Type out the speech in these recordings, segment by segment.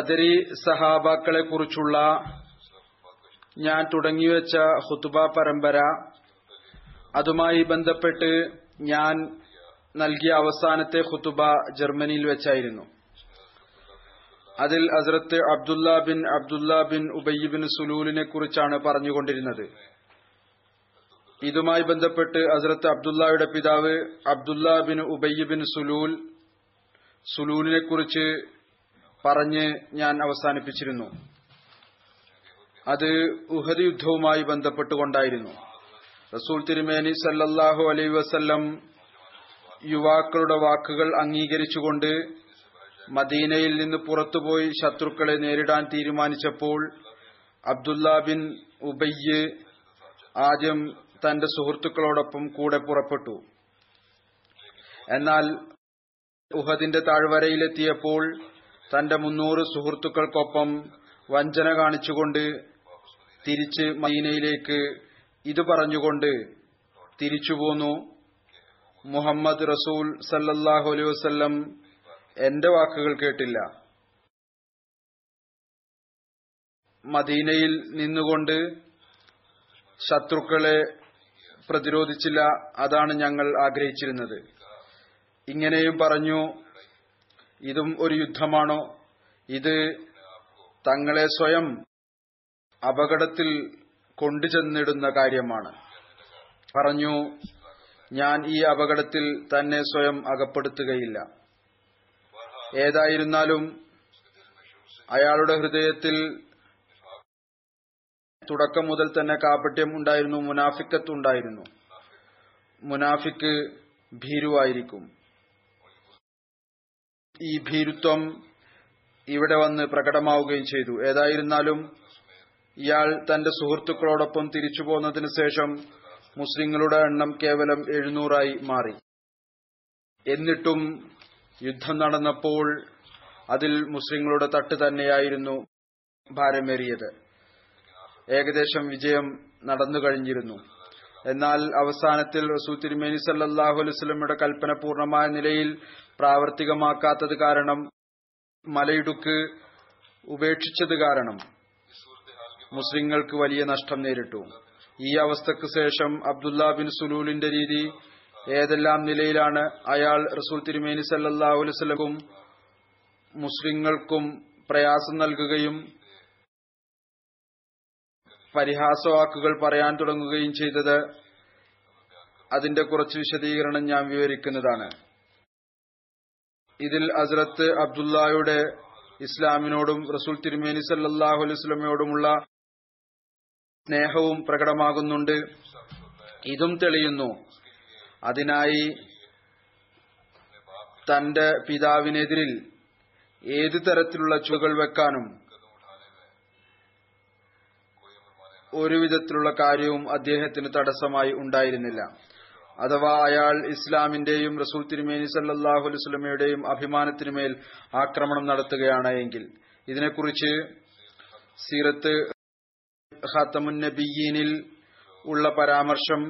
ബദരി സഹാബാക്കളെ കുറിച്ചുള്ള ഞാൻ തുടങ്ങിവെച്ച ഹുത്തുബ പരമ്പര അതുമായി ബന്ധപ്പെട്ട് ഞാൻ നൽകിയ അവസാനത്തെ ഹുത്തുബ ജർമ്മനിയിൽ വെച്ചായിരുന്നു. അതിൽ അസറത്ത് Abdullah bin Abdullah bin Ubayy bin സുലൂലിനെ കുറിച്ചാണ് പറഞ്ഞുകൊണ്ടിരുന്നത്. ഇതുമായി ബന്ധപ്പെട്ട് അസറത്ത് അബ്ദുല്ലയുടെ പിതാവ് Abdullah bin Ubayy bin Salul സുലൂലിനെ കുറിച്ച് പറഞ്ഞ് ഞാൻ അവസാനിപ്പിച്ചിരുന്നു. അത് ഉഹദ് യുദ്ധവുമായി ബന്ധപ്പെട്ടുകൊണ്ടായിരുന്നു. റസൂൽ തിരുമേനി സല്ലല്ലാഹു അലൈ വസല്ലം യുവാക്കളുടെ വാക്കുകൾ അംഗീകരിച്ചുകൊണ്ട് മദീനയിൽ നിന്ന് പുറത്തുപോയി ശത്രുക്കളെ നേരിടാൻ തീരുമാനിച്ചപ്പോൾ അബ്ദുല്ല ബിൻ ഉബയ്യ് ആദ്യം തന്റെ സുഹൃത്തുക്കളോടൊപ്പം കൂടെ പുറപ്പെട്ടു. എന്നാൽ ഉഹദിന്റെ താഴ്വരയിലെത്തിയപ്പോൾ തന്റെ മുന്നൂറ് സുഹൃത്തുക്കൾക്കൊപ്പം വഞ്ചന കാണിച്ചുകൊണ്ട് തിരിച്ച് മദീനയിലേക്ക് ഇത് പറഞ്ഞുകൊണ്ട് തിരിച്ചുപോന്നു മുഹമ്മദ് റസൂൽ സല്ലല്ലാഹു അലൈഹി വസല്ലം എന്റെ വാക്കുകൾ കേട്ടില്ല. മദീനയിൽ നിന്നുകൊണ്ട് ശത്രുക്കളെ പ്രതിരോധിച്ചില്ല അതാണ് ഞങ്ങൾ ആഗ്രഹിച്ചിരുന്നത്. ഇങ്ങനെയും പറഞ്ഞു ഇതും ഒരു യുദ്ധമാണോ? ഇത് തങ്ങളെ സ്വയം അപകടത്തിൽ കൊണ്ടുചെന്നിടുന്ന കാര്യമാണ്. പറഞ്ഞു ഞാൻ ഈ അപകടത്തിൽ തന്നെ സ്വയം അകപ്പെടുത്തുകയില്ല. ഏതായിരുന്നാലും അയാളുടെ ഹൃദയത്തിൽ തുടക്കം മുതൽ തന്നെ കാപട്യം ഉണ്ടായിരുന്നു മുനാഫിക്കത്ത് ഉണ്ടായിരുന്നു. മുനാഫിക്ക് ഭീരുവായിരിക്കും. ഈ ഭീരുത്വം ഇവിടെ വന്ന് പ്രകടമാവുകയും ചെയ്തു. ഏതായിരുന്നാലും ഇയാൾ തന്റെ സുഹൃത്തുക്കളോടൊപ്പം തിരിച്ചു പോന്നതിന് ശേഷം മുസ്ലിങ്ങളുടെ എണ്ണം കേവലം എഴുന്നൂറായി മാറി. എന്നിട്ടും യുദ്ധം നടന്നപ്പോൾ അതിൽ മുസ്ലിങ്ങളുടെ തട്ട് തന്നെയായിരുന്നു ഭാരമേറിയത്. ഏകദേശം വിജയം നടന്നു കഴിഞ്ഞിരുന്നു എന്നാൽ അവസാനത്തിൽ റസൂ തിരുമേനി സല്ലാഹു അലുസ്ലമിയുടെ കൽപ്പന പൂർണമായ നിലയിൽ പ്രാവർത്തികമാക്കാത്തത് കാരണം മലയിടുക്ക് ഉപേക്ഷിച്ചത് കാരണം മുസ്ലിങ്ങൾക്ക് വലിയ നഷ്ടം നേരിട്ടു. ഈ അവസ്ഥക്ക് ശേഷം അബ്ദുല്ല ബിൻ സുലൂലിന്റെ രീതി ഏതെല്ലാം നിലയിലാണ്? അയാൾ റസൂൽ തിരുമേനി സല്ലാഹു അലുസ്ലക്കും മുസ്ലിങ്ങൾക്കും പ്രയാസം നൽകുകയും പരിഹാസവാക്കുകൾ പറയാൻ തുടങ്ങുകയും ചെയ്തത് അതിന്റെ കുറച്ച് വിശദീകരണം ഞാൻ വിവരിക്കുന്നതാണ്. ഇതിൽ അസ്രത്ത് അബ്ദുല്ലായുടെ ഇസ്ലാമിനോടും റസൂൽ തിരുമേനി സല്ലാഹു അലൈസ്ലമയോടുമുള്ള സ്നേഹവും പ്രകടമാകുന്നുണ്ട്. ഇതും തെളിയുന്നു. അതിനായി തന്റെ പിതാവിനെതിരിൽ ഏതു തരത്തിലുള്ള ചുവകൾ വെക്കാനും ഒരു വിധത്തിലുള്ള കാര്യവും അദ്ദേഹത്തിന് തടസ്സമായി ഉണ്ടായിരുന്നില്ല. അഥവാ അയാൾ ഇസ്ലാമിന്റെയും റസൂൽ തിരുമേനി സല്ലാഹു അലുസ്ലമയുടെയും അഭിമാനത്തിനുമേൽ ആക്രമണം നടത്തുകയാണ് എങ്കിൽ ഇതിനെക്കുറിച്ച് സീറത്ത് ഖാത്തമുൻ നബിയീനിൽ ഉള്ള പരാമർശം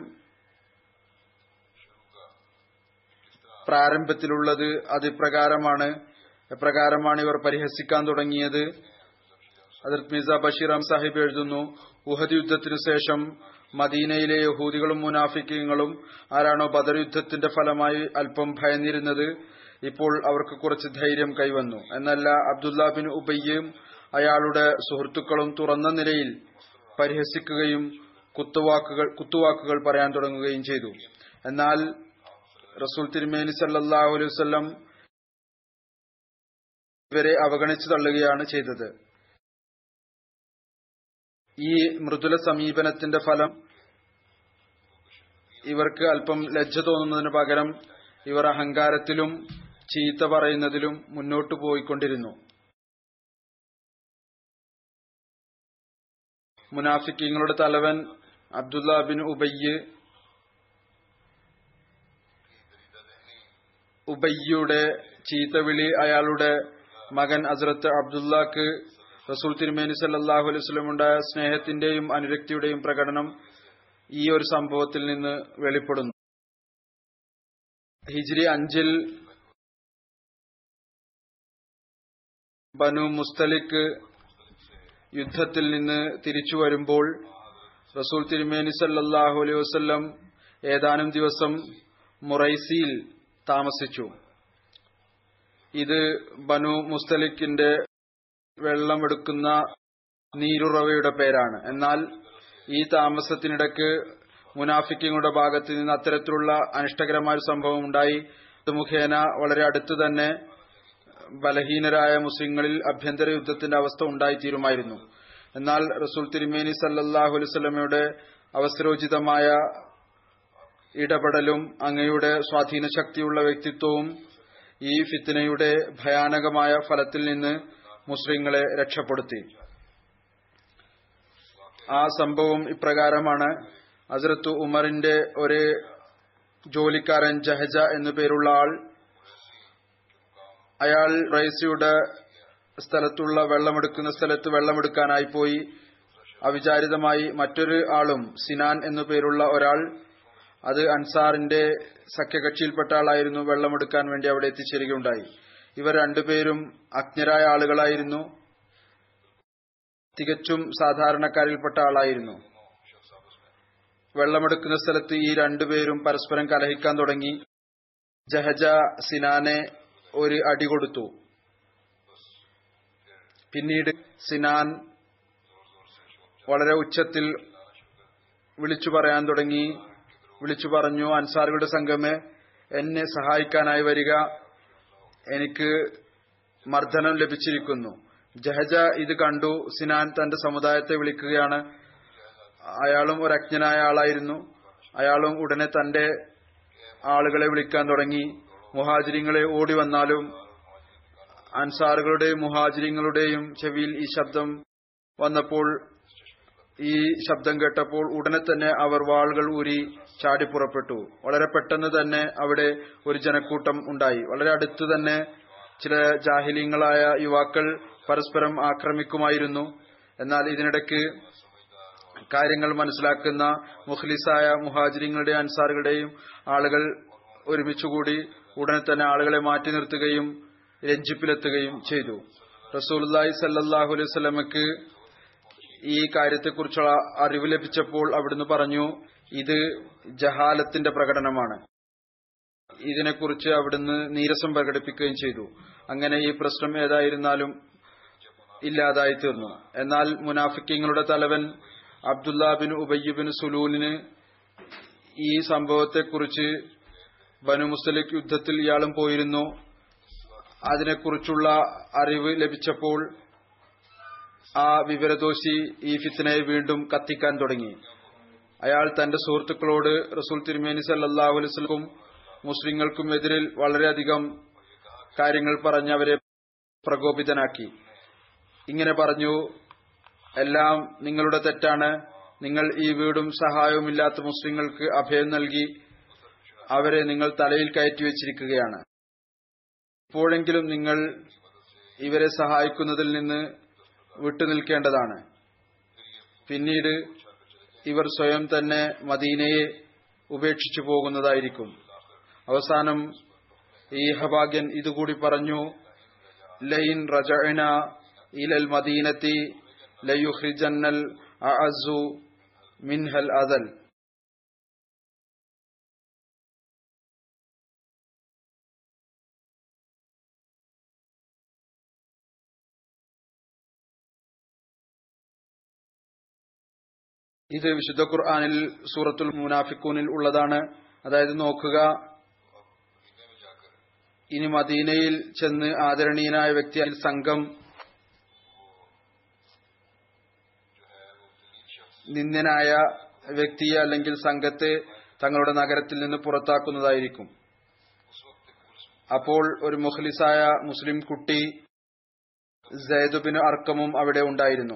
പ്രാരംഭത്തിലുള്ളത് അത് ഇപ്രകാരമാണ് എപ്രകാരമാണ് ഇവർ പരിഹസിക്കാൻ തുടങ്ങിയത്? അതിർത്ത് മിർസ ബഷീറാം സാഹിബ് എഴുതുന്നു ഉഹദ് യുദ്ധത്തിനു ശേഷം മദീനയിലെ യഹൂദികളും മുനാഫിക്കങ്ങളും ആരാണോ ബദർ യുദ്ധത്തിന്റെ ഫലമായി അല്പം ഭയന്നിരുന്നത് ഇപ്പോൾ അവർക്ക് കുറച്ച് ധൈര്യം കൈവന്നു. എന്നല്ല അബ്ദുല്ല ബിൻ ഉബയ്യും അയാളുടെ സുഹൃത്തുക്കളും തുറന്ന നിലയിൽ പരിഹസിക്കുകയും കുത്തുവാക്കുകൾ കുത്തുവാക്കുകൾ പറയാൻ തുടങ്ങുകയും ചെയ്തു. എന്നാൽ റസൂൽ തിരുമേനി സല്ലാഹു അലൈവല്ലം ഇവരെ അവഗണിച്ചു തള്ളുകയാണ് ചെയ്തത്. ഈ മൃദുല സമീപനത്തിന്റെ ഫലം ഇവർക്ക് അല്പം ലജ്ജ തോന്നുന്നതിന് പകരം ഇവർ അഹങ്കാരത്തിലും ചീത്ത പറയുന്നതിലും മുന്നോട്ടു പോയിക്കൊണ്ടിരുന്നു. മുനാഫിക്കിങ്ങളുടെ തലവൻ അബ്ദുല്ല ബിൻ ഉബയ്യ് ഉബയ്യയുടെ ചീത്തവിളി അയാളുടെ മകൻ അസ്രത്ത് അബ്ദുല്ലാക്ക് റസൂൽ തിരുമേനി സല്ലാഹു ഉണ്ടായ സ്നേഹത്തിന്റെയും അനുരക്തിയുടെയും പ്രകടനം ഈ ഒരു സംഭവത്തിൽ നിന്ന് വെളിപ്പെടുന്നു. ഹിജ്രി അഞ്ചിൽ ബനു മുസ്തലിക്ക് യുദ്ധത്തിൽ നിന്ന് തിരിച്ചു വരുമ്പോൾ റസൂൽ തിരുമേനി സല്ലാഹു അലൈഹി വസ്ല്ലം ഏതാനും ദിവസം മുറൈസിയിൽ താമസിച്ചു. ഇത് ബനു മുസ്തലിക്കിന്റെ വെള്ളമെടുക്കുന്ന നീരുറവയുടെ പേരാണ്. എന്നാൽ ഈ താമസത്തിനിടയ്ക്ക് മുനാഫിക്കിങ്ങളുടെ ഭാഗത്ത് നിന്ന് അത്തരത്തിലുള്ള അനിഷ്ടകരമായ സംഭവം ഉണ്ടായി. മുഖേന വളരെ അടുത്ത് തന്നെ ബലഹീനരായ മുസ്ലിങ്ങളിൽ അഭ്യന്തര യുദ്ധത്തിന്റെ അവസ്ഥ ഉണ്ടായിത്തീരുമായിരുന്നു. എന്നാൽ റസൂൽ തിരുമേനി സല്ലാഹു അലൈവല്ലമയുടെ അവസരോചിതമായ ഇടപെടലും അങ്ങയുടെ സ്വാധീന ശക്തിയുള്ള വ്യക്തിത്വവും ഈ ഫിത്തിനയുടെ ഭയാനകമായ ഫലത്തിൽ നിന്ന് മുസ്ലിങ്ങളെ രക്ഷപ്പെടുത്തി. ആ സംഭവം ഇപ്രകാരമാണ്. അസരത്ത് ഉമറിന്റെ ഒരു ജോലിക്കാരൻ ജഹജ എന്നു പേരുള്ള ആൾ അയാൾ റൈസിയുടെ സ്ഥലത്തുള്ള വെള്ളമെടുക്കുന്ന സ്ഥലത്ത് വെള്ളമെടുക്കാനായി പോയി. അവിചാരിതമായി മറ്റൊരു ആളും സിനാൻ എന്നു പേരുള്ള ഒരാൾ അത് അൻസാറിന്റെ സഖ്യകക്ഷിയിൽപ്പെട്ട ആളായിരുന്നു വെള്ളമെടുക്കാൻ വേണ്ടി അവിടെ എത്തിച്ചേരുകയുണ്ടായി. ഇവർ രണ്ടുപേരും അജ്ഞരായ ആളുകളായിരുന്നു. തികച്ചും സാധാരണക്കാരിൽപ്പെട്ട ആളായിരുന്നു. വെള്ളമെടുക്കുന്ന സ്ഥലത്ത് ഈ രണ്ടുപേരും പരസ്പരം കലഹിക്കാൻ തുടങ്ങി. ജഹജ സിനാനെ ഒരു അടി കൊടുത്തു. പിന്നീട് സിനാൻ വളരെ ഉച്ചത്തിൽ വിളിച്ചു പറയാൻ തുടങ്ങി. വിളിച്ചു പറഞ്ഞു അൻസാറുകളുടെ സംഘമേ എന്നെ സഹായിക്കാനായി വരിക. എനിക്ക് മർദ്ദനം ലഭിച്ചിരിക്കുന്നു. ജഹജ ഇത് കണ്ടു. സിനാൻ തന്റെ സമുദായത്തെ വിളിക്കുകയാണ്. അയാളും ഒരു അജ്ഞനായ ആളായിരുന്നു. അയാളും ഉടനെ തന്റെ ആളുകളെ വിളിക്കാൻ തുടങ്ങി. മുഹാജിരിങ്ങളെ ഓടി വന്നാലും അൻസാറുകളുടെയും മുഹാജിരിങ്ങളുടെയും ചെവിയിൽ ഈ ശബ്ദം വന്നപ്പോൾ ഈ ശബ്ദം കേട്ടപ്പോൾ ഉടനെ തന്നെ അവർ വാളുകൾ ഊരി ചാടിപ്പുറപ്പെട്ടു വളരെ പെട്ടെന്ന് തന്നെ അവിടെ ഒരു ജനക്കൂട്ടം ഉണ്ടായി. വളരെ അടുത്ത് തന്നെ ചില ജാഹിലീങ്ങളായ യുവാക്കൾ പരസ്പരം ആക്രമിക്കുമായിരുന്നു. എന്നാൽ ഇതിനിടയ്ക്ക് കാര്യങ്ങൾ മനസ്സിലാക്കുന്ന മുഖ്ലിസായ മുഹാജിരിങ്ങളുടെയും അൻസാറുകളുടെയും ആളുകൾ ഒരുമിച്ചുകൂടി ഉടനെ തന്നെ ആളുകളെ മാറ്റി നിർത്തുകയും രഞ്ജിപ്പിലെത്തുകയും ചെയ്തു. റസൂൽ സല്ലാഹു അലൈഹി സ്വലമക്ക് ഈ കാര്യത്തെക്കുറിച്ചുള്ള അറിവ് ലഭിച്ചപ്പോൾ അവിടുന്ന് പറഞ്ഞു ഇത് ജഹാലത്തിന്റെ പ്രകടനമാണ്. ഇതിനെക്കുറിച്ച് അവിടുന്ന് നീരസം പ്രകടിപ്പിക്കുകയും ചെയ്തു. അങ്ങനെ ഈ പ്രശ്നം ഏതായിരുന്നാലും ഇല്ലാതായി തീർന്നു. എന്നാൽ മുനാഫിക്കിങ്ങളുടെ തലവൻ അബ്ദുല്ല ബിൻ ഉബയ്യബിൻ സുലൂലിന് ഈ സംഭവത്തെക്കുറിച്ച് ബനു മുസ്ലിക് യുദ്ധത്തിൽ ഇയാളും പോയിരുന്നു. അതിനെക്കുറിച്ചുള്ള അറിവ് ലഭിച്ചപ്പോൾ ആ വിവരദോഷി ഈ ഫിത്തനയെ വീണ്ടും കത്തിക്കാൻ തുടങ്ങി. അയാൾ തന്റെ സുഹൃത്തുക്കളോട് റസൂൽ തിരുമേനി സല്ലാഹു അലൈസ്ക്കും മുസ്ലിങ്ങൾക്കും എതിരിൽ വളരെയധികം കാര്യങ്ങൾ പറഞ്ഞ് അവരെ പ്രകോപിതനാക്കി. ഇങ്ങനെ പറഞ്ഞു എല്ലാം നിങ്ങളുടെ തെറ്റാണ്. നിങ്ങൾ ഈ വീടും സഹായവുമില്ലാത്ത മുസ്ലിങ്ങൾക്ക് അഭയം നൽകി അവരെ നിങ്ങൾ തലയിൽ കയറ്റി വെച്ചിരിക്കുകയാണ്. ഇപ്പോഴെങ്കിലും നിങ്ങൾ ഇവരെ സഹായിക്കുന്നതിൽ നിന്ന് വിട്ടുനിൽക്കേണ്ടതാണ്. പിന്നീട് ഇവർ സ്വയം തന്നെ മദീനയെ ഉപേക്ഷിച്ചു പോകുന്നതായിരിക്കും. അവസാനം ഈ ഹഭാഗ്യൻ ഇതുകൂടി പറഞ്ഞു ലൈൻ റജഅന ഇലൽ മദീനത്തി ലയുഹ്രിജന്നൽ അഅസു മിൻഹൽ അദൽ. ഇത് വിശുദ്ധ ഖുർആാനിൽ സൂറത്തുൽ മുനാഫിക്കൂനിൽ ഉള്ളതാണ്. അതായത് നോക്കുക. ഇനി മദീനയിൽ ചെന്ന് ആദരണീയനായ വ്യക്തി സംഘം. നിന്ദനായ വ്യക്തിയെ അല്ലെങ്കിൽ സംഘത്തെ തങ്ങളുടെ നഗരത്തിൽ നിന്ന് പുറത്താക്കുന്നതായിരിക്കും. അപ്പോൾ ഒരു മുഖ്ലിസായ മുസ്ലിം കുട്ടി ജയദുബിന് അർക്കമും അവിടെ ഉണ്ടായിരുന്നു.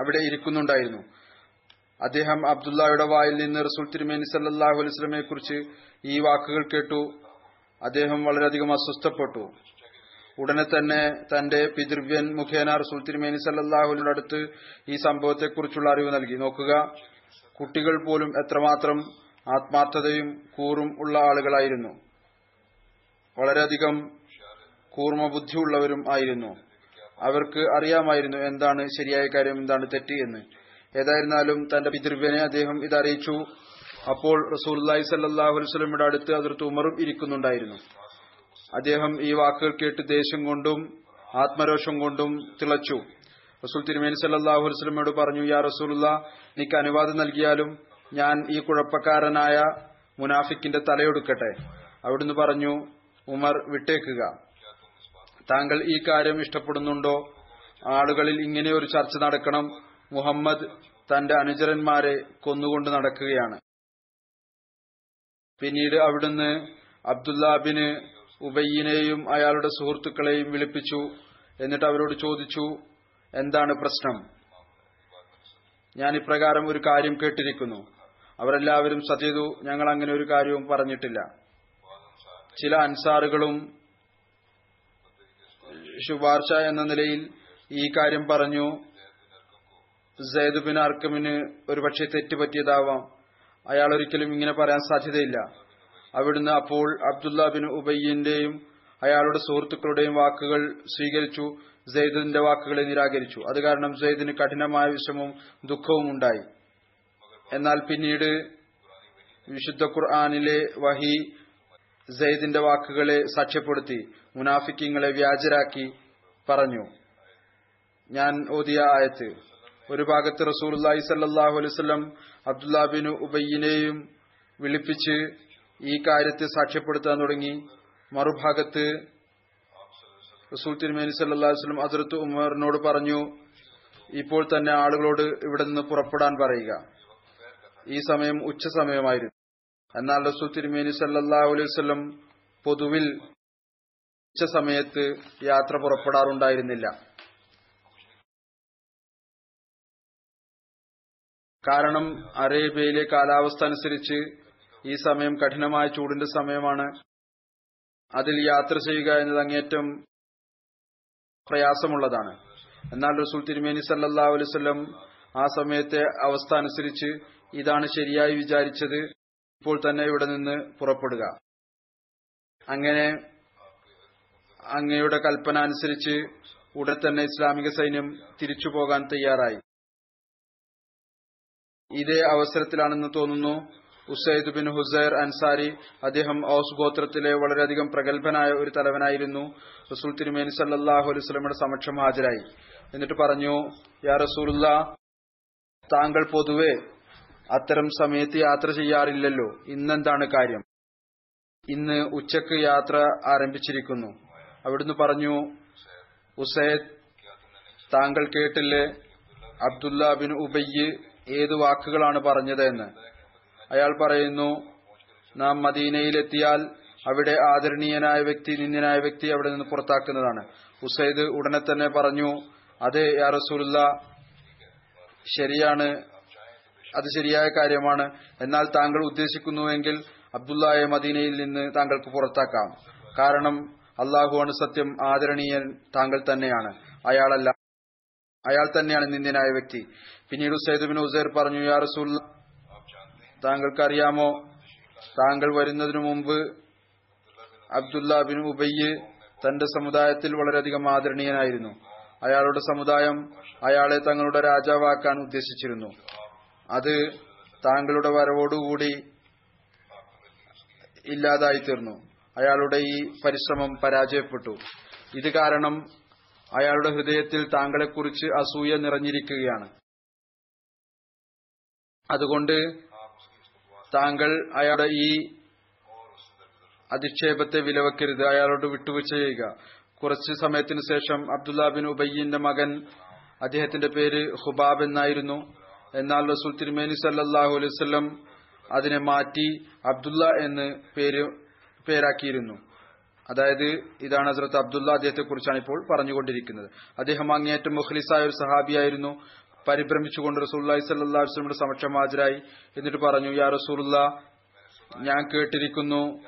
അവിടെ ഇരിക്കുന്നുണ്ടായിരുന്നു. അദ്ദേഹം അബ്ദുല്ലായുടെ വായിൽ നിന്ന് റസൂൽ തിരുമേനി സല്ലാഹു അലൈസ്ലമെ കുറിച്ച് ഈ വാക്കുകൾ കേട്ടു. അദ്ദേഹം വളരെയധികം അസ്വസ്ഥപ്പെട്ടു. ഉടനെ തന്നെ തന്റെ പിതൃവ്യൻ മുഖേന റസൂൽ തിരുമേനി സല്ലാഹുലിന്റെ അടുത്ത് ഈ സംഭവത്തെക്കുറിച്ചുള്ള അറിവ് നൽകി. നോക്കുക കുട്ടികൾ പോലും എത്രമാത്രം ആത്മാർത്ഥതയും കൂറും ഉള്ള ആളുകളായിരുന്നു. വളരെയധികം കൂർമ്മ ബുദ്ധിയുള്ളവരും ആയിരുന്നു. അവർക്ക് അറിയാമായിരുന്നു എന്താണ് ശരിയായ കാര്യം എന്താണ് തെറ്റ് എന്ന്. ഏതായിരുന്നാലും തന്റെ പിതൃവ്യനെ അദ്ദേഹം ഇതറിയിച്ചു. അപ്പോൾ റസൂല്ലായി സല്ലാഹു വസ്ലമിയുടെ അടുത്ത് അതിർത്ത് ഉമറും ഇരിക്കുന്നുണ്ടായിരുന്നു. അദ്ദേഹം ഈ വാക്കുകൾ കേട്ട് ദേഷ്യം കൊണ്ടും ആത്മരോഷം കൊണ്ടും തിളച്ചു. റസൂൽ തിരുമേനി സല്ലാഹു വസ്ലമയോട് പറഞ്ഞു യാ റസൂലുള്ള നിക്ക് അനുവാദം നൽകിയാലും ഞാൻ ഈ കുഴപ്പക്കാരനായ മുനാഫിക്കിന്റെ തലയൊടുക്കട്ടെ അവിടുന്ന് പറഞ്ഞു ഉമർ വിട്ടേക്കുക. താങ്കൾ ഈ കാര്യം ഇഷ്ടപ്പെടുന്നുണ്ടോ? ആളുകളിൽ ഇങ്ങനെ ഒരു ചർച്ച നടക്കണം. മുഹമ്മദ് തന്റെ അനുചരന്മാരെ കൊന്നുകൊണ്ട് നടക്കുകയാണ്. പിന്നീട് അവിടുന്ന് അബ്ദുല്ലാബിന് ഉബയ്യനെയും അയാളുടെ സുഹൃത്തുക്കളെയും വിളിപ്പിച്ചു. എന്നിട്ട് അവരോട് ചോദിച്ചു എന്താണ് പ്രശ്നം? ഞാൻ ഇപ്രകാരം ഒരു കാര്യം കേട്ടിരിക്കുന്നു. അവരെല്ലാവരും സത്യതു ഞങ്ങൾ അങ്ങനെ ഒരു കാര്യവും പറഞ്ഞിട്ടില്ല. ചില അൻസാറുകളും ശുപാർശ എന്ന നിലയിൽ ഈ കാര്യം പറഞ്ഞു. സെയ്ദ് ബിൻ അർക്കമിന് ഒരുപക്ഷെ തെറ്റുപറ്റിയതാവാം. അയാൾ ഒരിക്കലും ഇങ്ങനെ പറയാൻ സാധ്യതയില്ല. അവിടുന്ന് അപ്പോൾ അബ്ദുല്ല ബിൻ ഉബയ്യന്റെയും അയാളുടെ സുഹൃത്തുക്കളുടെയും വാക്കുകൾ സ്വീകരിച്ചു സെയ്ദിന്റെ വാക്കുകളെ നിരാകരിച്ചു. അത് കാരണം സെയ്ദിന് കഠിനമായ വിഷമവും ദുഃഖവും ഉണ്ടായി. എന്നാൽ പിന്നീട് വിശുദ്ധ ഖുർആാനിലെ വഹി സെയ്ദിന്റെ വാക്കുകളെ സാക്ഷ്യപ്പെടുത്തി മുനാഫിക്കിങ്ങളെ വ്യാജരാക്കി പറഞ്ഞു. ഞാൻ ഓതിയ ആയത്ത് ഒരു ഭാഗത്ത് റസൂർലായി സല്ലാഹു അലൈവല്ലം അബ്ദുല്ലാബിനു ഉബയ്യനെയും വിളിപ്പിച്ച് ഈ കാര്യത്തെ സാക്ഷ്യപ്പെടുത്താൻ തുടങ്ങി. മറുഭാഗത്ത് റസൂൽ തിരുമേനി സല്ലാ വസ്ലം അതിർത്ത് ഉമറിനോട് പറഞ്ഞു ഇപ്പോൾ തന്നെ ആളുകളോട് ഇവിടെ നിന്ന് പുറപ്പെടാൻ പറയുക. ഈ സമയം ഉച്ച സമയമായിരുന്നു. എന്നാൽ റസൂൽ തിരുമേനി സല്ലാഹു അലൈഹി പൊതുവിൽ ഉച്ച സമയത്ത് യാത്ര പുറപ്പെടാറുണ്ടായിരുന്നില്ല. കാരണം അറേബ്യയിലെ കാലാവസ്ഥ അനുസരിച്ച് ഈ സമയം കഠിനമായ ചൂടിന്റെ സമയമാണ്. അതിൽ യാത്ര ചെയ്യുക എന്നത് അങ്ങേറ്റം പ്രയാസമുള്ളതാണ്. എന്നാൽ റസൂൽ തിരുമേനി സല്ലാ അലൈവല്ലം ആ സമയത്തെ അവസ്ഥ അനുസരിച്ച് ഇതാണ് ശരിയായി വിചാരിച്ചത്. ഇപ്പോൾ തന്നെ ഇവിടെ നിന്ന് പുറപ്പെടുക. അങ്ങനെ അങ്ങയുടെ കൽപ്പന അനുസരിച്ച് ഉടൻ തന്നെ ഇസ്ലാമിക സൈന്യം തിരിച്ചു പോകാൻ തയ്യാറായി. ഇതേ അവസരത്തിലാണെന്ന് തോന്നുന്നു. ഉസൈദ് ബിൻ ഹുസൈർ അൻസാരി അദ്ദേഹം ഔസ് ഗോത്രത്തിലെ വളരെയധികം പ്രഗത്ഭനായ ഒരു തലവനായിരുന്നു. റസൂൽ തിരുമേനി സല്ലാഹു അലൈഹി സ്വലമയുടെ സമക്ഷം ഹാജരായി. എന്നിട്ട് പറഞ്ഞു യാ റസൂലുള്ള താങ്കൾ പൊതുവെ അത്തരം സമയത്ത് യാത്ര ചെയ്യാറില്ലല്ലോ. ഇന്നെന്താണ് കാര്യം? ഇന്ന് ഉച്ചയ്ക്ക് യാത്ര ആരംഭിച്ചിരിക്കുന്നു. അവിടുന്ന് പറഞ്ഞു ഉസൈദ് താങ്കൾ കേട്ടില്ലേ? അബ്ദുല്ല ബിൻ ഉബയ്യ് ഏത് വാക്കുകളാണ് പറഞ്ഞത് എന്ന് അയാൾ പറയുന്നു നാം മദീനയിലെത്തിയാൽ അവിടെ ആദരണീയനായ വ്യക്തി നിന്ദനായ വ്യക്തി അവിടെ നിന്ന് പുറത്താക്കുന്നതാണ്. ഉസൈദ് ഉടനെ തന്നെ പറഞ്ഞു അതെ യാ റസൂലുള്ള ശരിയാണ് അത് ശരിയായ കാര്യമാണ്. എന്നാൽ താങ്കൾ ഉദ്ദേശിക്കുന്നുവെങ്കിൽ അബ്ദുല്ലായെ മദീനയിൽ നിന്ന് താങ്കൾക്ക് പുറത്താക്കാം. കാരണം അള്ളാഹുവാണ് സത്യം ആദരണീയൻ താങ്കൾ തന്നെയാണ്. അയാളല്ല അയാൾ തന്നെയാണ് നിന്ദ്യനായ വ്യക്തി. പിന്നീട് ഉസൈദ് ബിൻ ഉസൈർ പറഞ്ഞു യാ റസൂൽ താങ്കൾക്കറിയാമോ? താങ്കൾ വരുന്നതിനു മുമ്പ് അബ്ദുല്ല ബിൻ ഉബയ്യ് തന്റെ സമുദായത്തിൽ വളരെയധികം ആദരണീയനായിരുന്നു. അയാളുടെ സമുദായം അയാളെ തങ്ങളുടെ രാജാവാക്കാൻ ഉദ്ദേശിച്ചിരുന്നു. അത് താങ്കളുടെ വരവോടുകൂടി ഇല്ലാതായി തീർന്നു അയാളുടെ ഈ പരിശ്രമം പരാജയപ്പെട്ടു. ഇത് കാരണം അയാളുടെ ഹൃദയത്തിൽ താങ്കളെക്കുറിച്ച് അസൂയ നിറഞ്ഞിരിക്കുകയാണ്. അതുകൊണ്ട് താങ്കൾ അയാളുടെ ഈ അധിക്ഷേപത്തെ വിലവെക്കരുത്. അയാളോട് വിട്ടുവീഴ്ച ചെയ്യുക. കുറച്ച് സമയത്തിന് ശേഷം അബ്ദുല്ല ബിൻ ഉബയ്യന്റെ മകൻ അദ്ദേഹത്തിന്റെ പേര് ഹുബാബ് എന്നായിരുന്നു. എന്നാൽ റസൂൽ തിരുമേനി സല്ലാഹു അലൈവല്ലം അതിനെ മാറ്റി അബ്ദുല്ല എന്ന് പേര് പേരാക്കിയിരുന്നു. അതായത് ഇതാണ് ഹസ്രത്ത് അബ്ദുള്ള അദ്ദേഹത്തെ കുറിച്ചാണ് ഇപ്പോൾ പറഞ്ഞുകൊണ്ടിരിക്കുന്നത്. അദ്ദേഹം അങ്ങേയറ്റം മുഖ്ലിസായ ഒരു സഹാബിയായിരുന്നു. പരിഭ്രമിച്ചുകൊണ്ട് റസൂല്ലായി സല്ലാ വസ്ലമിന്റെ സമക്ഷം ഹാജരായി. എന്നിട്ട് പറഞ്ഞു യാ റസൂലുള്ള ഞാൻ കേട്ടിരിക്കുന്നു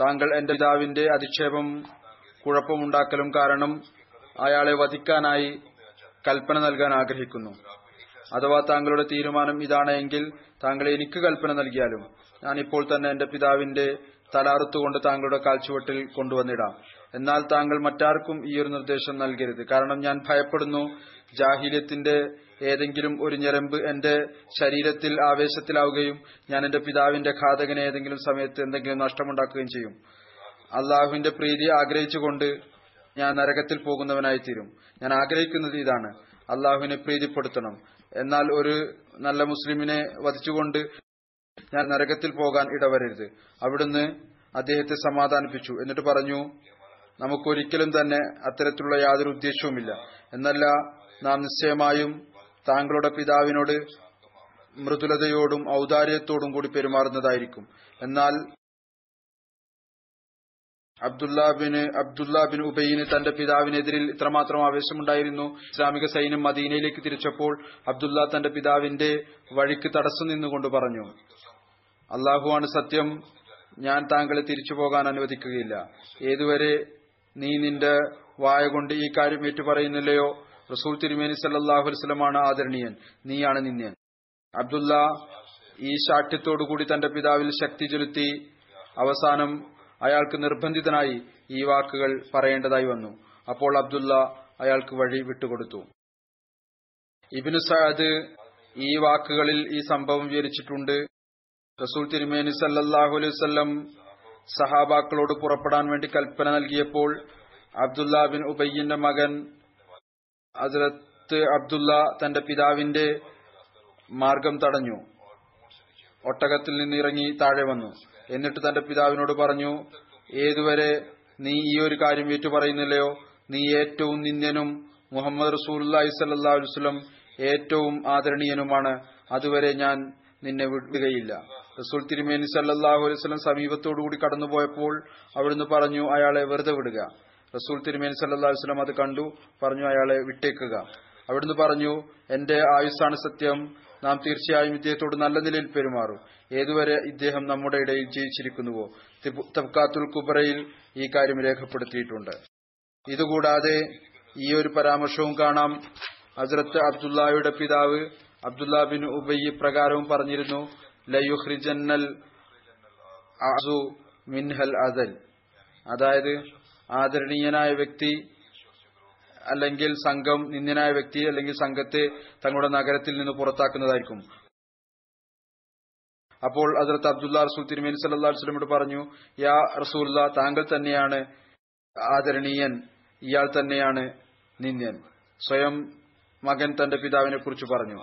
താങ്കൾ എന്റെ പിതാവിന്റെ അധിക്ഷേപം കുഴപ്പമുണ്ടാക്കലും കാരണം അയാളെ വധിക്കാനായി കൽപ്പന നൽകാൻ ആഗ്രഹിക്കുന്നു. അഥവാ താങ്കളുടെ തീരുമാനം ഇതാണ് എങ്കിൽ താങ്കൾ എനിക്ക് കൽപ്പന നൽകിയാലും ഞാൻ ഇപ്പോൾ തന്നെ എന്റെ പിതാവിന്റെ തലാറുത്തുകൊണ്ട് താങ്കളുടെ കാൽച്ചുവട്ടിൽ കൊണ്ടുവന്നിടാം. എന്നാൽ താങ്കൾ മറ്റാർക്കും ഈ ഒരു നിർദ്ദേശം നൽകരുത്. കാരണം ഞാൻ ഭയപ്പെടുന്നു ജാഹില്യത്തിന്റെ ഏതെങ്കിലും ഒരു ഞരമ്പ് എന്റെ ശരീരത്തിൽ ആവേശത്തിലാവുകയും ഞാൻ എന്റെ പിതാവിന്റെ ഘാതകന് ഏതെങ്കിലും സമയത്ത് എന്തെങ്കിലും നഷ്ടമുണ്ടാക്കുകയും ചെയ്യും. അള്ളാഹുവിന്റെ പ്രീതി ആഗ്രഹിച്ചുകൊണ്ട് ഞാൻ നരകത്തിൽ പോകുന്നവനായി തീരും ഞാൻ ആഗ്രഹിക്കുന്നത് ഇതാണ്. അള്ളാഹുവിനെ പ്രീതിപ്പെടുത്തണം. എന്നാൽ ഒരു നല്ല മുസ്ലിമിനെ വധിച്ചുകൊണ്ട് ഞാൻ നരകത്തിൽ പോകാൻ ഇടവരരുത്. അവിടുന്ന് അദ്ദേഹത്തെ സമാധാനിപ്പിച്ചു. എന്നിട്ട് പറഞ്ഞു നമുക്കൊരിക്കലും തന്നെ അത്തരത്തിലുള്ള യാതൊരു ഉദ്ദേശവുമില്ല. എന്നല്ല നാം നിശ്ചയമായും താങ്കളുടെ പിതാവിനോട് മൃദുലതയോടും ഔദാര്യത്തോടും കൂടി പെരുമാറുന്നതായിരിക്കും. എന്നാൽ അബ്ദുല്ല ബിന് അബ്ദുല്ല ബിൻ ഉബൈന് തന്റെ പിതാവിനെതിരിൽ ഇത്രമാത്രം ആവേശമുണ്ടായിരുന്നു. ഇസ്ലാമിക സൈന്യം മദീനയിലേക്ക് തിരിച്ചപ്പോൾ അബ്ദുല്ല തന്റെ പിതാവിന്റെ വഴിക്ക് തടസ്സം നിന്നുകൊണ്ട് പറഞ്ഞു അള്ളാഹുവാണ് സത്യം. ഞാൻ താങ്കളെ തിരിച്ചു പോകാൻ അനുവദിക്കുകയില്ല. ഏതുവരെ നീ നിന്റെ വായ കൊണ്ട് ഈ കാര്യം ഏറ്റുപറയുന്നില്ലയോ? റസൂൽ തിരുമേനി സല്ലാഹു വസ്ലമാണ് ആദരണീയൻ. നീയാണ് നിന്ദ്യൻ. അബ്ദുല്ല ഈ ശാഠ്യത്തോടുകൂടി തന്റെ പിതാവിൽ ശക്തി ചെലുത്തി അവസാനം അയാൾക്ക് നിർബന്ധിതനായി ഈ വാക്കുകൾ പറയേണ്ടതായി വന്നു. അപ്പോൾ അബ്ദുല്ല അയാൾക്ക് വഴി വിട്ടുകൊടുത്തു. ഇബിനു സഅദ് ഈ വാക്കുകളിൽ ഈ സംഭവം വിവരിച്ചിട്ടുണ്ട്. റസൂൽ തിരുമേനി സല്ലാഹു അലൈവല്ലം സഹാബാക്കളോട് പുറപ്പെടാൻ വേണ്ടി കൽപ്പന നൽകിയപ്പോൾ അബ്ദുല്ല ബിൻ ഉബയ്യന്റെ മകൻ അസരത്ത് അബ്ദുല്ല തന്റെ പിതാവിന്റെ മാർഗം തടഞ്ഞു. ഒട്ടകത്തിൽ നിന്ന് ഇറങ്ങി താഴെ വന്നു. എന്നിട്ട് തന്റെ പിതാവിനോട് പറഞ്ഞു ഏതുവരെ നീ ഈ ഒരു കാര്യം ഏറ്റുപറയുന്നില്ലയോ? നീ ഏറ്റവും നിന്ദ്യനും മുഹമ്മദ് റസൂലി സല്ലാ ഏറ്റവും ആദരണീയനുമാണ്. അതുവരെ ഞാൻ നിന്നെ വിടുകയില്ല. റസൂൽ തിരുമേനി സല്ലാഹു അലൈവലം സമീപത്തോടുകൂടി കടന്നുപോയപ്പോൾ അവിടുന്ന് പറഞ്ഞു അയാളെ വെറുതെ വിടുക. റസൂൽ തിരുമേനി സല്ലാ വസ്ലം അത് കണ്ടു പറഞ്ഞു അയാളെ വിട്ടേക്കുക. അവിടുന്ന് പറഞ്ഞു എന്റെ ആയുസ്സാണ് സത്യം. നാം തീർച്ചയായും ഇദ്ദേഹത്തോട് നല്ല നിലയിൽ പെരുമാറും. ഏതുവരെ ഇദ്ദേഹം നമ്മുടെ ഇടയിൽ ജീവിച്ചിരിക്കുന്നുവോ? തബ്കാത്തുൽ കുബറയിൽ ഈ കാര്യം രേഖപ്പെടുത്തിയിട്ടുണ്ട്. ഇതുകൂടാതെ ഈ ഒരു പരാമർശവും കാണാം. ഹസ്രത്ത് അബ്ദുല്ലായുടെ പിതാവ് അബ്ദുല്ല ബിൻ ഉബയ്യ പ്രകാരവും പറഞ്ഞിരുന്നു ലയുഹ്രിജന്നൽ അസു മിൻഹൽ അദൽ അതായത് ആദരണീയനായ വ്യക്തി അല്ലെങ്കിൽ സംഘം നിന്ദ്യനായ വ്യക്തി അല്ലെങ്കിൽ സംഘത്തെ തങ്ങളുടെ നഗരത്തിൽ നിന്ന് പുറത്താക്കുന്നതായിരിക്കും. അപ്പോൾ അതിർത്ത് അബ്ദുല്ല റസൂൽ തിരുമേനി സല്ലാ വസ്ലമോട് പറഞ്ഞു യാ റസൂല്ല താങ്കൾ തന്നെയാണ് ആദരണീയൻ ഇയാൾ തന്നെയാണ് നിന്ദ്യൻ. സ്വയം മകൻ തന്റെ പിതാവിനെ കുറിച്ച് പറഞ്ഞു.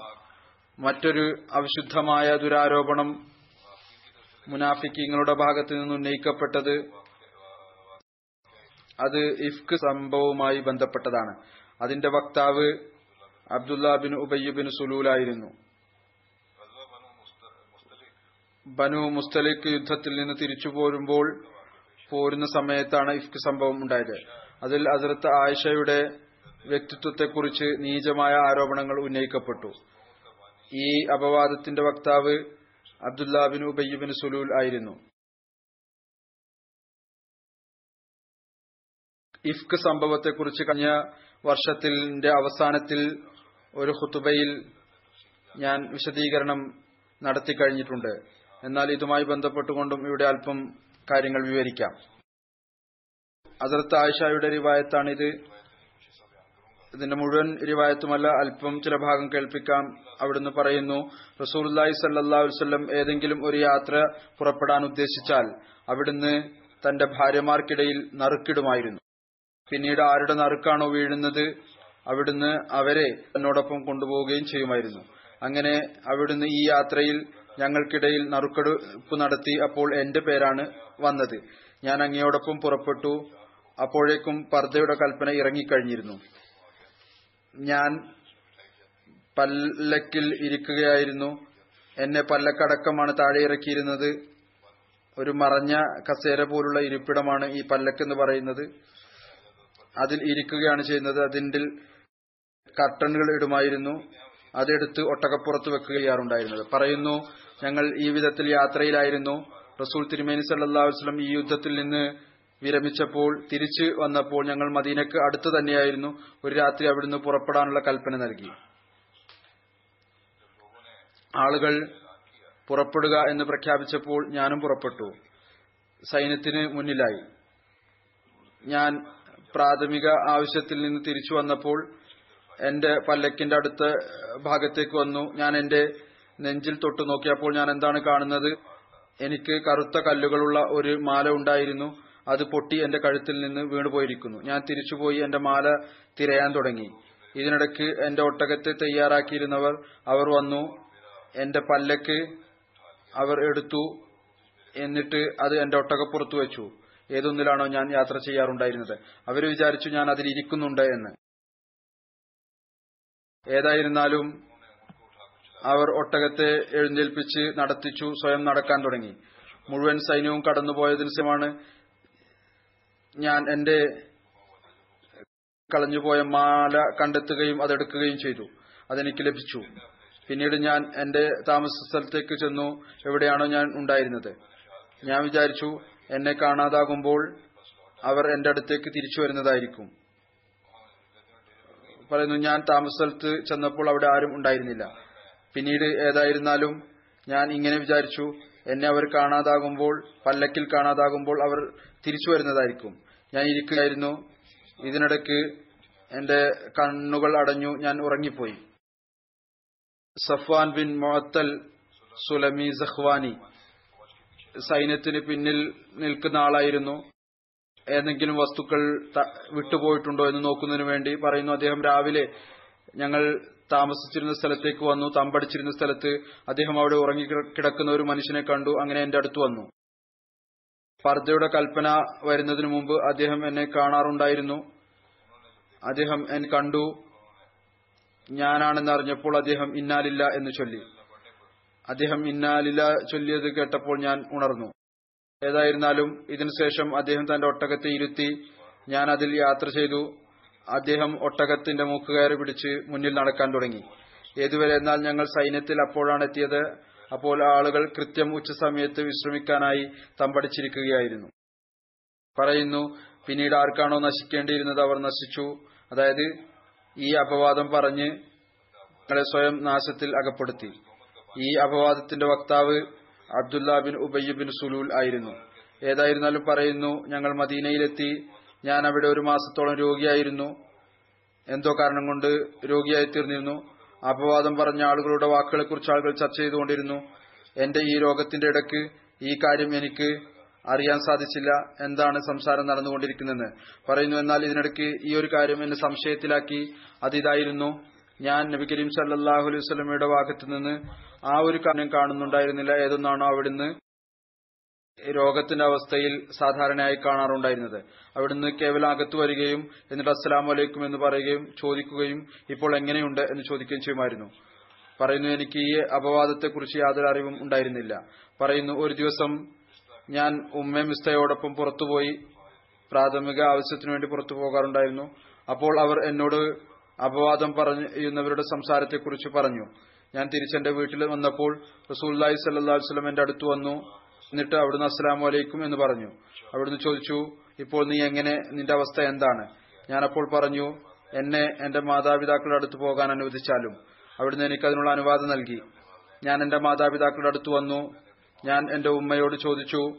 മറ്റൊരു അവിശുദ്ധമായ ദുരാരോപണം മുനാഫിക്കിങ്ങളുടെ ഭാഗത്ത് നിന്ന് ഉന്നയിക്കപ്പെട്ടത് അത് ഇഫ്ക് സംഭവവുമായി ബന്ധപ്പെട്ടതാണ്. അതിന്റെ വക്താവ് അബ്ദുല്ല ബിൻ ഉബയ്യ ബിൻ സുലൂലായിരുന്നു ബനു മുസ്തലിഖ് യുദ്ധത്തിൽ നിന്ന് തിരിച്ചു പോരുമ്പോൾ പോരുന്ന സമയത്താണ് ഇഫ്ക് സംഭവം ഉണ്ടായത്. അതിൽ അതിർത്ത് ആയിഷയുടെ വ്യക്തിത്വത്തെക്കുറിച്ച് നീചമായ ആരോപണങ്ങൾ ഉന്നയിക്കപ്പെട്ടു. ഈ അപവാദത്തിന്റെ വക്താവ് അബ്ദുല്ലാ ബിൻ സുലൂൽ ആയിരുന്നു. ഇഫ്ക് സംഭവത്തെക്കുറിച്ച് കഴിഞ്ഞ വർഷത്തിന്റെ അവസാനത്തിൽ ഒരു ഹുത്തുബയിൽ ഞാൻ വിശദീകരണം നടത്തി കഴിഞ്ഞിട്ടുണ്ട്. എന്നാൽ ഇതുമായി ബന്ധപ്പെട്ടുകൊണ്ടും ഇവിടെ അല്പം കാര്യങ്ങൾ വിവരിക്കാം. ഹസരത്ത് ആയിഷയുടെ റിവായത്താണിത്. ഇതിന്റെ മുഴുവൻ റിവായത്തുമല്ല അല്പം ചില ഭാഗം കേൾപ്പിക്കാം. അവിടുന്ന് പറയുന്നു റസൂർലായി സല്ലാ വല്ലം ഏതെങ്കിലും ഒരു യാത്ര പുറപ്പെടാൻ ഉദ്ദേശിച്ചാൽ അവിടുന്ന് തന്റെ ഭാര്യമാർക്കിടയിൽ നറുക്കിടുമായിരുന്നു. പിന്നീട് ആരുടെ നറുക്കാണോ വീഴുന്നത് അവിടുന്ന് അവരെ തന്നോടൊപ്പം കൊണ്ടുപോവുകയും ചെയ്യുമായിരുന്നു. അങ്ങനെ അവിടുന്ന് ഈ യാത്രയിൽ ഞങ്ങൾക്കിടയിൽ നറുക്കെടുപ്പ് നടത്തി അപ്പോൾ എന്റെ പേരാണ് വന്നത്. ഞാൻ അങ്ങയോടൊപ്പം പുറപ്പെട്ടു. അപ്പോഴേക്കും പർദ്ദയുടെ കൽപ്പന ഇറങ്ങിക്കഴിഞ്ഞിരുന്നു. ഞാൻ പല്ലക്കിൽ ഇരിക്കുകയായിരുന്നു. എന്നെ പല്ലക്കടക്കമാണ് താഴെ ഇറക്കിയിരുന്നത്. ഒരു മറഞ്ഞ കസേര പോലുള്ള ഇരിപ്പിടമാണ് ഈ പല്ലക്ക് എന്ന് പറയുന്നത്. അതിൽ ഇരിക്കുകയാണ് ചെയ്യുന്നത്. അതിന്റെ കർട്ടനുകൾ ഇടുമായിരുന്നു. അതെടുത്ത് ഒട്ടകപ്പുറത്ത് വെക്കുകയാറുണ്ടായിരുന്നത് പറയുന്നു ഞങ്ങൾ ഈ വിധത്തിൽ യാത്രയിലായിരുന്നു. റസൂൽ തിരുമേനി സല്ലാ വസ്ലം ഈ യുദ്ധത്തിൽ നിന്ന് വിരമിച്ചപ്പോൾ തിരിച്ചു വന്നപ്പോൾ ഞങ്ങൾ മദീനക്ക് അടുത്ത് തന്നെയായിരുന്നു. ഒരു രാത്രി അവിടുന്ന് പുറപ്പെടാനുള്ള കൽപ്പന നൽകി. ആളുകൾ പുറപ്പെടുക എന്ന് പ്രഖ്യാപിച്ചപ്പോൾ ഞാനും പുറപ്പെട്ടു. സൈന്യത്തിന് മുന്നിലായി. ഞാൻ പ്രാഥമിക ആവശ്യത്തിൽ നിന്ന് തിരിച്ചു വന്നപ്പോൾ എന്റെ പല്ലക്കിന്റെ അടുത്ത ഭാഗത്തേക്ക് വന്നു. ഞാൻ എന്റെ നെഞ്ചിൽ തൊട്ടു നോക്കിയപ്പോൾ ഞാൻ എന്താണ് കാണുന്നത്? എനിക്ക് കറുത്ത കല്ലുകളുള്ള ഒരു മാല ഉണ്ടായിരുന്നു. അത് പൊട്ടി എന്റെ കഴുത്തിൽ നിന്ന് വീണുപോയിരിക്കുന്നു. ഞാൻ തിരിച്ചുപോയി എന്റെ മാല തിരയാൻ തുടങ്ങി. ഇതിനിടയ്ക്ക് എന്റെ ഒട്ടകത്തെ തയ്യാറാക്കിയിരുന്നവർ അവർ വന്നു. എന്റെ പല്ലക്ക് അവർ എടുത്തു എന്നിട്ട് അത് എന്റെ ഒട്ടകപ്പുറത്ത് വെച്ചു. ഏതൊന്നിലാണോ ഞാൻ യാത്ര ചെയ്യാറുണ്ടായിരുന്നത്. അവർ വിചാരിച്ചു ഞാൻ അതിൽ എന്ന്. ഏതായിരുന്നാലും അവർ ഒട്ടകത്തെ എഴുന്നേൽപ്പിച്ച് നടത്തിച്ചു സ്വയം നടക്കാൻ തുടങ്ങി. മുഴുവൻ സൈന്യവും കടന്നുപോയതിന് ശേഷമാണ് ഞാൻ എന്റെ കളഞ്ഞുപോയ മാല കണ്ടെത്തുകയും അതെടുക്കുകയും ചെയ്തു. അതെനിക്ക് ലഭിച്ചു. പിന്നീട് ഞാൻ എന്റെ താമസ സ്ഥലത്തേക്ക് ചെന്നു. എവിടെയാണോ ഞാൻ ഉണ്ടായിരുന്നത്. ഞാൻ വിചാരിച്ചു എന്നെ കാണാതാകുമ്പോൾ അവർ എന്റെ അടുത്തേക്ക് തിരിച്ചു വരുന്നതായിരിക്കും. പറയുന്നു ഞാൻ താമസ സ്ഥലത്ത് ചെന്നപ്പോൾ അവിടെ ആരും ഉണ്ടായിരുന്നില്ല. പിന്നീട് ഏതായിരുന്നാലും ഞാൻ ഇങ്ങനെ വിചാരിച്ചു എന്നെ അവർ കാണാതാകുമ്പോൾ പല്ലക്കിൽ കാണാതാകുമ്പോൾ അവർ തിരിച്ചു വരുന്നതായിരിക്കും. ഞാൻ ഇരിക്കുകയായിരുന്നു. ഇതിനിടയ്ക്ക് എന്റെ കണ്ണുകൾ അടഞ്ഞു ഞാൻ ഉറങ്ങിപ്പോയി. സഫ്വാൻ ബിൻ മൊഹത്തൽ സുലമി സഹ്വാനി സൈന്യത്തിന് പിന്നിൽ നിൽക്കുന്ന ആളായിരുന്നു. ഏതെങ്കിലും വസ്തുക്കൾ വിട്ടുപോയിട്ടുണ്ടോ എന്ന് നോക്കുന്നതിന് വേണ്ടി പറയുന്നു. അദ്ദേഹം രാവിലെ ഞങ്ങൾ താമസിച്ചിരുന്ന സ്ഥലത്തേക്ക് വന്നു. തമ്പടിച്ചിരുന്ന സ്ഥലത്ത് അദ്ദേഹം അവിടെ ഉറങ്ങി കിടക്കുന്ന ഒരു മനുഷ്യനെ കണ്ടു. അങ്ങനെ എന്റെ അടുത്ത് വന്നു. പർദ്ദയുടെ കൽപ്പന വരുന്നതിന് മുമ്പ് അദ്ദേഹം എന്നെ കാണാറുണ്ടായിരുന്നു. അദ്ദേഹം എന്നെ കണ്ടു. ഞാനാണെന്ന് അറിഞ്ഞപ്പോൾ അദ്ദേഹം ഇന്നാലില്ല എന്ന് ചൊല്ലി. അദ്ദേഹം ഇന്നാലില്ല ചൊല്ലിയത് കേട്ടപ്പോൾ ഞാൻ ഉണർന്നു. ഏതായിരുന്നാലും ഇതിനുശേഷം അദ്ദേഹം തന്റെ ഒട്ടകത്തെ ഇരുത്തി ഞാൻ അതിൽ യാത്ര ചെയ്തു. അദ്ദേഹം ഒട്ടകത്തിന്റെ മൂക്കുകയറി പിടിച്ച് മുന്നിൽ നടക്കാൻ തുടങ്ങി. ഏതുവരെ എന്നാൽ ഞങ്ങൾ സൈന്യത്തിൽ അപ്പോഴാണ് എത്തിയത്. അപ്പോൾ ആളുകൾ കൃത്യം ഉച്ചസമയത്ത് വിശ്രമിക്കാനായി തമ്പടിച്ചിരിക്കുകയായിരുന്നു. പറയുന്നു പിന്നീട് ആർക്കാണോ നശിക്കേണ്ടിയിരുന്നത് അവർ നശിച്ചു. അതായത് ഈ അപവാദം പറഞ്ഞ് ഞങ്ങളെ സ്വയം നാശത്തിൽ അകപ്പെടുത്തി. ഈ അപവാദത്തിന്റെ വക്താവ് Abdullah bin Ubayy bin Salul ആയിരുന്നു. ഏതായിരുന്നാലും പറയുന്നു ഞങ്ങൾ മദീനയിലെത്തി. ഞാൻ അവിടെ ഒരു മാസത്തോളം രോഗിയായിരുന്നു. എന്തോ കാരണം കൊണ്ട് രോഗിയായി തീർന്നിരുന്നു. അപവാദം പറഞ്ഞ ആളുകളുടെ വാക്കുകളെക്കുറിച്ച് ആളുകൾ ചർച്ച ചെയ്തുകൊണ്ടിരുന്നു. എന്റെ ഈ രോഗത്തിന്റെ ഇടയ്ക്ക് ഈ കാര്യം എനിക്ക് അറിയാൻ സാധിച്ചില്ല. എന്താണ് സംസാരം നടന്നുകൊണ്ടിരിക്കുന്നതെന്ന്? പറയുന്നു എന്നാൽ ഇതിനിടയ്ക്ക് ഈ ഒരു കാര്യം എന്നെ സംശയത്തിലാക്കി. അതിതായിരുന്നു ഞാൻ നബി കരീം സല്ലാഹു അലൈഹി സ്വലമയുടെ ഭാഗത്തു നിന്ന് ആ ഒരു കാര്യം കാണുന്നുണ്ടായിരുന്നില്ല. ഏതൊന്നാണോ അവിടുന്ന് രോഗത്തിന്റെ അവസ്ഥയിൽ സാധാരണയായി കാണാറുണ്ടായിരുന്നത്. അവിടുന്ന് കേവലം അകത്തു വരികയും എന്നിട്ട് അസ്സലാം വലൈക്കും എന്ന് പറയുകയും ചോദിക്കുകയും ഇപ്പോൾ എങ്ങനെയുണ്ട് എന്ന് ചോദിക്കുകയും ചെയ്യുമായിരുന്നു. പറയുന്നു എനിക്ക് ഈ അപവാദത്തെക്കുറിച്ച് യാതൊരു അറിവും ഉണ്ടായിരുന്നില്ല. പറയുന്നു ഒരു ദിവസം ഞാൻ ഉമ്മ മിസ്തയോടൊപ്പം പുറത്തുപോയി പ്രാഥമിക ആവശ്യത്തിനു വേണ്ടി പുറത്തു പോകാറുണ്ടായിരുന്നു. അപ്പോൾ അവർ എന്നോട് അപവാദം പറയുന്നവരുടെ സംസാരത്തെക്കുറിച്ച് പറഞ്ഞു. ഞാൻ തിരിച്ചെന്റെ വീട്ടിൽ വന്നപ്പോൾ റസൂല്ലായി സല്ലു വസ്ലം എന്റെ അടുത്ത് വന്നു. എന്നിട്ട് അവിടുന്ന് അസ്സലാമു അലൈക്കും എന്ന് പറഞ്ഞു. അവിടുന്ന് ചോദിച്ചു ഇപ്പോൾ നീ എങ്ങനെ? നിന്റെ അവസ്ഥ എന്താണ്? ഞാനപ്പോൾ പറഞ്ഞു എന്നെ എന്റെ മാതാപിതാക്കളുടെ അടുത്ത് പോകാൻ അനുവദിച്ചാലും അവിടുന്ന് എനിക്ക് അതിനുള്ള അനുവാദം നൽകി. ഞാൻ എന്റെ മാതാപിതാക്കളുടെ അടുത്ത് വന്നു. ഞാൻ എന്റെ ഉമ്മയോട് ചോദിച്ചു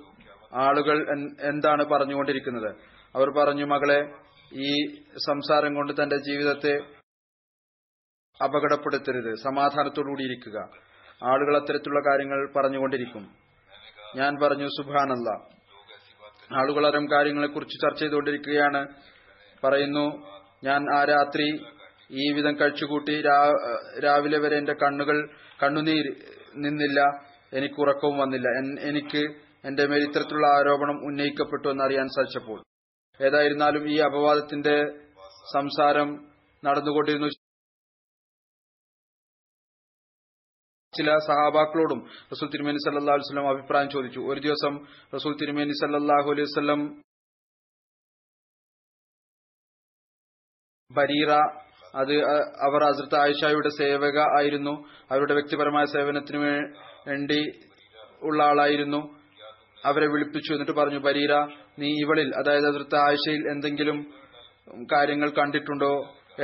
ആളുകൾ എന്താണ് പറഞ്ഞുകൊണ്ടിരിക്കുന്നത്? അവർ പറഞ്ഞു മകളെ ഈ സംസാരം കൊണ്ട് തന്റെ ജീവിതത്തെ അപകടപ്പെടുത്തരുത്. സമാധാനത്തോടുകൂടി ഇരിക്കുക. ആളുകൾ അത്തരത്തിലുള്ള കാര്യങ്ങൾ പറഞ്ഞുകൊണ്ടിരിക്കും. ഞാൻ പറഞ്ഞു സുബാനല്ല ആളുകൾ അത്തരം കാര്യങ്ങളെക്കുറിച്ച് ചർച്ച ചെയ്തുകൊണ്ടിരിക്കുകയാണ്. പറയുന്നു ഞാൻ ആ രാത്രി ഈ വിധം കഴിച്ചുകൂട്ടി രാവിലെ വരെ എന്റെ കണ്ണുകൾ കണ്ണുനീർ നിന്നില്ല. എനിക്ക് ഉറക്കവും വന്നില്ല. എനിക്ക് എന്റെ മേൽ ഇത്തരത്തിലുള്ള ആരോപണം ഉന്നയിക്കപ്പെട്ടു എന്നറിയാൻ സാധിച്ചപ്പോൾ. ഏതായിരുന്നാലും ഈ അപവാദത്തിന്റെ സംസാരം നടന്നുകൊണ്ടിരുന്നു. ചില സഹാബാക്കളോടും റസൂൽ തിരുമേനി സല്ലാ അലുസ്ലം അഭിപ്രായം ചോദിച്ചു. ഒരു ദിവസം റസൂൽ തിരുമേനി സല്ലാഹു അലൈഹി വസ്ലം ബരീറ അത് അവർ ഹസ്രത്ത് ആയിഷയുടെ സേവക ആയിരുന്നു. അവരുടെ വ്യക്തിപരമായ സേവനത്തിന് വേണ്ടി ഉള്ള ആളായിരുന്നു. അവരെ വിളിപ്പിച്ചു എന്നിട്ട് പറഞ്ഞു ബരീറ നീ ഇവളിൽ അതായത് അതിർത്ത ആയിഷയിൽ എന്തെങ്കിലും കാര്യങ്ങൾ കണ്ടിട്ടുണ്ടോ?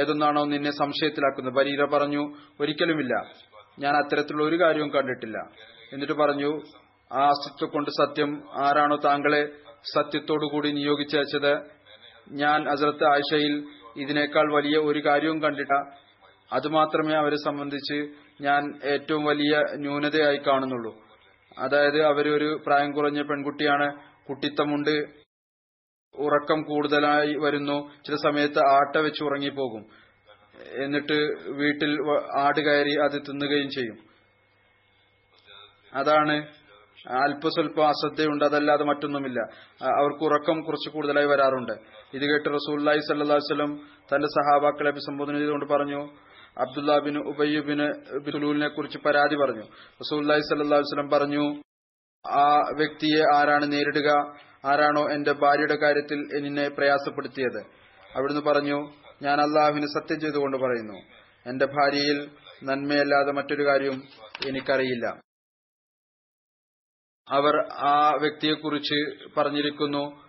ഏതൊന്നാണോ നിന്നെ സംശയത്തിലാക്കുന്നത്? ബരീറ പറഞ്ഞു ഒരിക്കലുമില്ല. ഞാൻ അത്തരത്തിലുള്ള ഒരു കാര്യവും കണ്ടിട്ടില്ല. എന്നിട്ട് പറഞ്ഞു ആ അസ്തിത്വം കൊണ്ട് സത്യം ആരാണോ താങ്കളെ സത്യത്തോടുകൂടി നിയോഗിച്ചയച്ചത് ഞാൻ അസരത്ത് ആയിഷയിൽ ഇതിനേക്കാൾ വലിയ ഒരു കാര്യവും കണ്ടിട്ട. അതുമാത്രമേ അവരെ സംബന്ധിച്ച് ഞാൻ ഏറ്റവും വലിയ ന്യൂനതയായി കാണുന്നുള്ളൂ. അതായത് അവരൊരു പ്രായം കുറഞ്ഞ പെൺകുട്ടിയാണ്. കുട്ടിത്തമുണ്ട്. ഉറക്കം കൂടുതലായി വരുന്നു. ചില സമയത്ത് ആട്ട വെച്ച് ഉറങ്ങിപ്പോകും. എന്നിട്ട് വീട്ടിൽ ആട് കയറി അത് തിന്നുകയും ചെയ്യും. അതാണ് അല്പസ്വല്പം അശ്രദ്ധയുണ്ട് അതല്ലാതെ മറ്റൊന്നുമില്ല. അവർക്ക് ഉറക്കം കുറച്ച് കൂടുതലായി വരാറുണ്ട്. ഇത് കേട്ട് റസൂല്ലായി സല്ലാ വസ്ലം തന്റെ സഹാബാക്കളെ അഭിസംബോധന ചെയ്തുകൊണ്ട് പറഞ്ഞു. അബ്ദുല്ലാ ബിൻ ഉബയ്യുബിന് ബിലൂലിനെ കുറിച്ച് പരാതി പറഞ്ഞു. റസൂല്ലായി സല്ലാ വസ്ലം പറഞ്ഞു ആ വ്യക്തിയെ ആരാണ് നേരിടുക? ആരാണോ എന്റെ ഭാര്യയുടെ കാര്യത്തിൽ എന്നെ പ്രയാസപ്പെടുത്തിയത്? അവിടുന്ന് പറഞ്ഞു ഞാൻ അള്ളാഹുവിന് സത്യം ചെയ്തുകൊണ്ട് പറയുന്നു. എന്റെ ഭാര്യയിൽ നന്മയല്ലാതെ മറ്റൊരു കാര്യവും എനിക്കറിയില്ല. അവർ ആ വ്യക്തിയെക്കുറിച്ച് പറഞ്ഞിരിക്കുന്നു.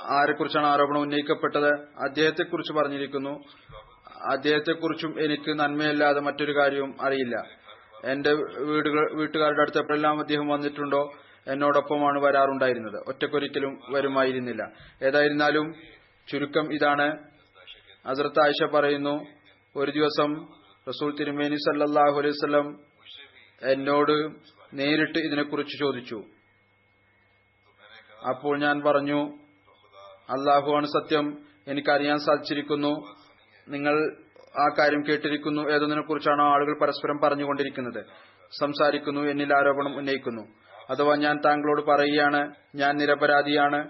ആരെക്കുറിച്ചാണ് ആരോപണം ഉന്നയിക്കപ്പെട്ടത്? അദ്ദേഹത്തെക്കുറിച്ച് പറഞ്ഞിരിക്കുന്നു. അദ്ദേഹത്തെക്കുറിച്ചും എനിക്ക് നന്മയല്ലാതെ മറ്റൊരു കാര്യവും അറിയില്ല. എന്റെ വീടുകൾ വീട്ടുകാരുടെ അടുത്ത് എപ്പോഴെല്ലാം അദ്ദേഹം വന്നിട്ടുണ്ടോ എന്നോടൊപ്പമാണ് വരാറുണ്ടായിരുന്നത്. ഒറ്റക്കൊരിക്കലും വരുമായിരുന്നില്ല. ഏതായിരുന്നാലും ചുരുക്കം ഇതാണ്. ഹസരത്ത് ആയിഷ പറയുന്നു ഒരു ദിവസം റസൂൽ തിരുമേനി സല്ലാഹു അലൈഹി എന്നോട് നേരിട്ട് ഇതിനെക്കുറിച്ച് ചോദിച്ചു. അപ്പോൾ ഞാൻ പറഞ്ഞു അള്ളാഹുവാണ് സത്യം എനിക്കറിയാൻ സാധിച്ചിരിക്കുന്നു. നിങ്ങൾ ആ കാര്യം കേട്ടിരിക്കുന്നു ഏതൊന്നിനെ കുറിച്ചാണോ ആളുകൾ പരസ്പരം പറഞ്ഞുകൊണ്ടിരിക്കുന്നത്. സംസാരിക്കുന്നു എന്നിൽ ആരോപണം ഉന്നയിക്കുന്നു. അഥവാ ഞാൻ താങ്കളോട് പറയുകയാണ് ഞാൻ നിരപരാധിയാണ്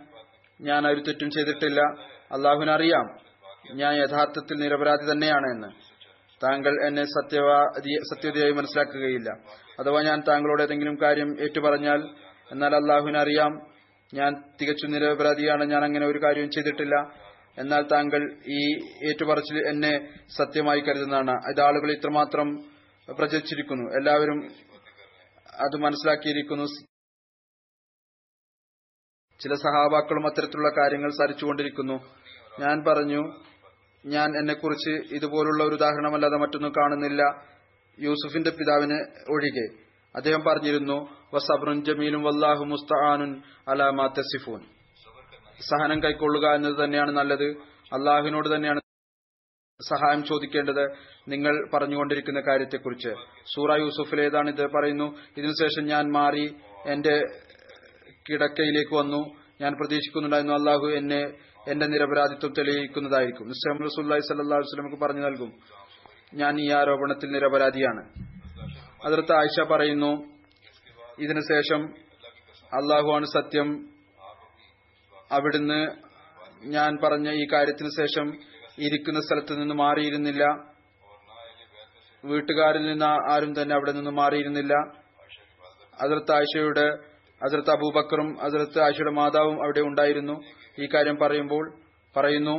ഞാൻ ഒരു തെറ്റും ചെയ്തിട്ടില്ല അള്ളാഹുവിനറിയാം ഞാൻ യഥാർത്ഥത്തിൽ നിരപരാധി തന്നെയാണ് എന്ന്. താങ്കൾ എന്നെ സത്യവാദി സത്യതയായി മനസ്സിലാക്കുകയില്ല. അഥവാ ഞാൻ താങ്കളോട് ഏതെങ്കിലും കാര്യം ഏറ്റുപറഞ്ഞാൽ എന്നാൽ അള്ളാഹുവിനറിയാം ഞാൻ തികച്ചും നിരപരാധിയാണ്. ഞാൻ അങ്ങനെ ഒരു കാര്യവും ചെയ്തിട്ടില്ല. എന്നാൽ താങ്കൾ ഈ ഏറ്റുപറച്ചിൽ എന്നെ സത്യമായി കരുതുന്നതാണ്. ഇത് ആളുകൾ ഇത്രമാത്രം പ്രചരിച്ചിരിക്കുന്നു. എല്ലാവരും അത് മനസ്സിലാക്കിയിരിക്കുന്നു. ചില സഹാബാക്കളും അത്തരത്തിലുള്ള കാര്യങ്ങൾ സരിച്ചുകൊണ്ടിരിക്കുന്നു ഞാൻ പറഞ്ഞു ഞാൻ എന്നെക്കുറിച്ച് ഇതുപോലുള്ള ഒരു ഉദാഹരണമല്ലാതെ മറ്റൊന്നും കാണുന്നില്ല. യൂസുഫിന്റെ പിതാവിന് ഒഴികെ. അദ്ദേഹം പറഞ്ഞിരുന്നു വസബ്രുൻ ജമീലും വല്ലാഹു മുസ്തആനുൻ അലാമാ തസിഫൂൻ. സഹനം കൈക്കൊള്ളുക എന്നത് തന്നെയാണ് നല്ലത്. അള്ളാഹുവിനോട് തന്നെയാണ് സഹായം ചോദിക്കേണ്ടത് നിങ്ങൾ പറഞ്ഞുകൊണ്ടിരിക്കുന്ന കാര്യത്തെക്കുറിച്ച്. സൂറ യൂസുഫിലേതാണ് ഇത് പറയുന്നു? ഇതിനുശേഷം ഞാൻ മാറി എന്റെ കിടക്കയിലേക്ക് വന്നു. ഞാൻ പ്രതീക്ഷിക്കുന്നുണ്ടായിരുന്നു അള്ളാഹു എന്നെ എന്റെ നിരപരാധിത്വം തെളിയിക്കുന്നതായിരിക്കും. നിസ്സാം റസൂല്ലായി സല്ലാ വസ്ലമക്ക് പറഞ്ഞു നൽകും ഞാൻ ഈ ആരോപണത്തിൽ നിരപരാധിയാണ്. അതിർത്ത് ആയിഷ പറയുന്നു ഇതിനുശേഷം അള്ളാഹുവാണ് സത്യം. അവിടുന്ന് ഞാൻ പറഞ്ഞ ഈ കാര്യത്തിന് ശേഷം ഇരിക്കുന്ന സ്ഥലത്ത് നിന്ന് മാറിയിരുന്നില്ല. വീട്ടുകാരിൽ നിന്ന് ആരും തന്നെ അവിടെ നിന്ന് മാറിയിരുന്നില്ല. അതിർത്ത് ആയിഷയുടെ അതിർത്ത് അബൂബക്കറും അതിർത്ത് ആയിഷയുടെ മാതാവും അവിടെ ഉണ്ടായിരുന്നു. ഈ കാര്യം പറയുമ്പോൾ പറയുന്നു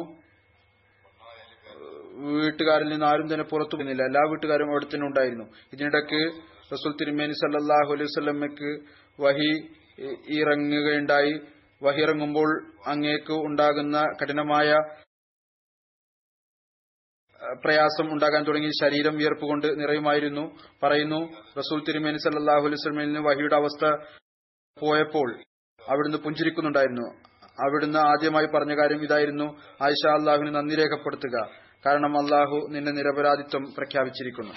വീട്ടുകാരിൽ നിന്ന് ആരും തന്നെ പുറത്തു പോകുന്നില്ല. എല്ലാ വീട്ടുകാരും അവിടെ തന്നെ ഉണ്ടായിരുന്നു. ഇതിനിടയ്ക്ക് റസൂൽ തിരുമേനി സല്ലാഹു അലൈഹി സ്വലമ്മക്ക് വഹി ഇറങ്ങുകയുണ്ടായി. വഹി ഇറങ്ങുമ്പോൾ അങ്ങേക്ക് ഉണ്ടാകുന്ന കഠിനമായ പ്രയാസം ഉണ്ടാകാൻ തുടങ്ങി. ശരീരം വിയർപ്പ് കൊണ്ട് നിറയുമായിരുന്നു. പറയുന്നു റസൂൽ തിരുമേനി സല്ലാഹു അലൈഹി സ്വലമിന് വഹിയുടെ അവസ്ഥ പോയപ്പോൾ അവിടുന്ന് പുഞ്ചിരിക്കുന്നുണ്ടായിരുന്നു. അവിടുന്ന് ആദ്യമായി പറഞ്ഞ കാര്യം ഇതായിരുന്നു. ആയിഷ അള്ളാഹുവിന് നന്ദി രേഖപ്പെടുത്തുക. കാരണം അള്ളാഹു നിന്റെ നിരപരാധിത്വം പ്രഖ്യാപിച്ചിരിക്കുന്നു.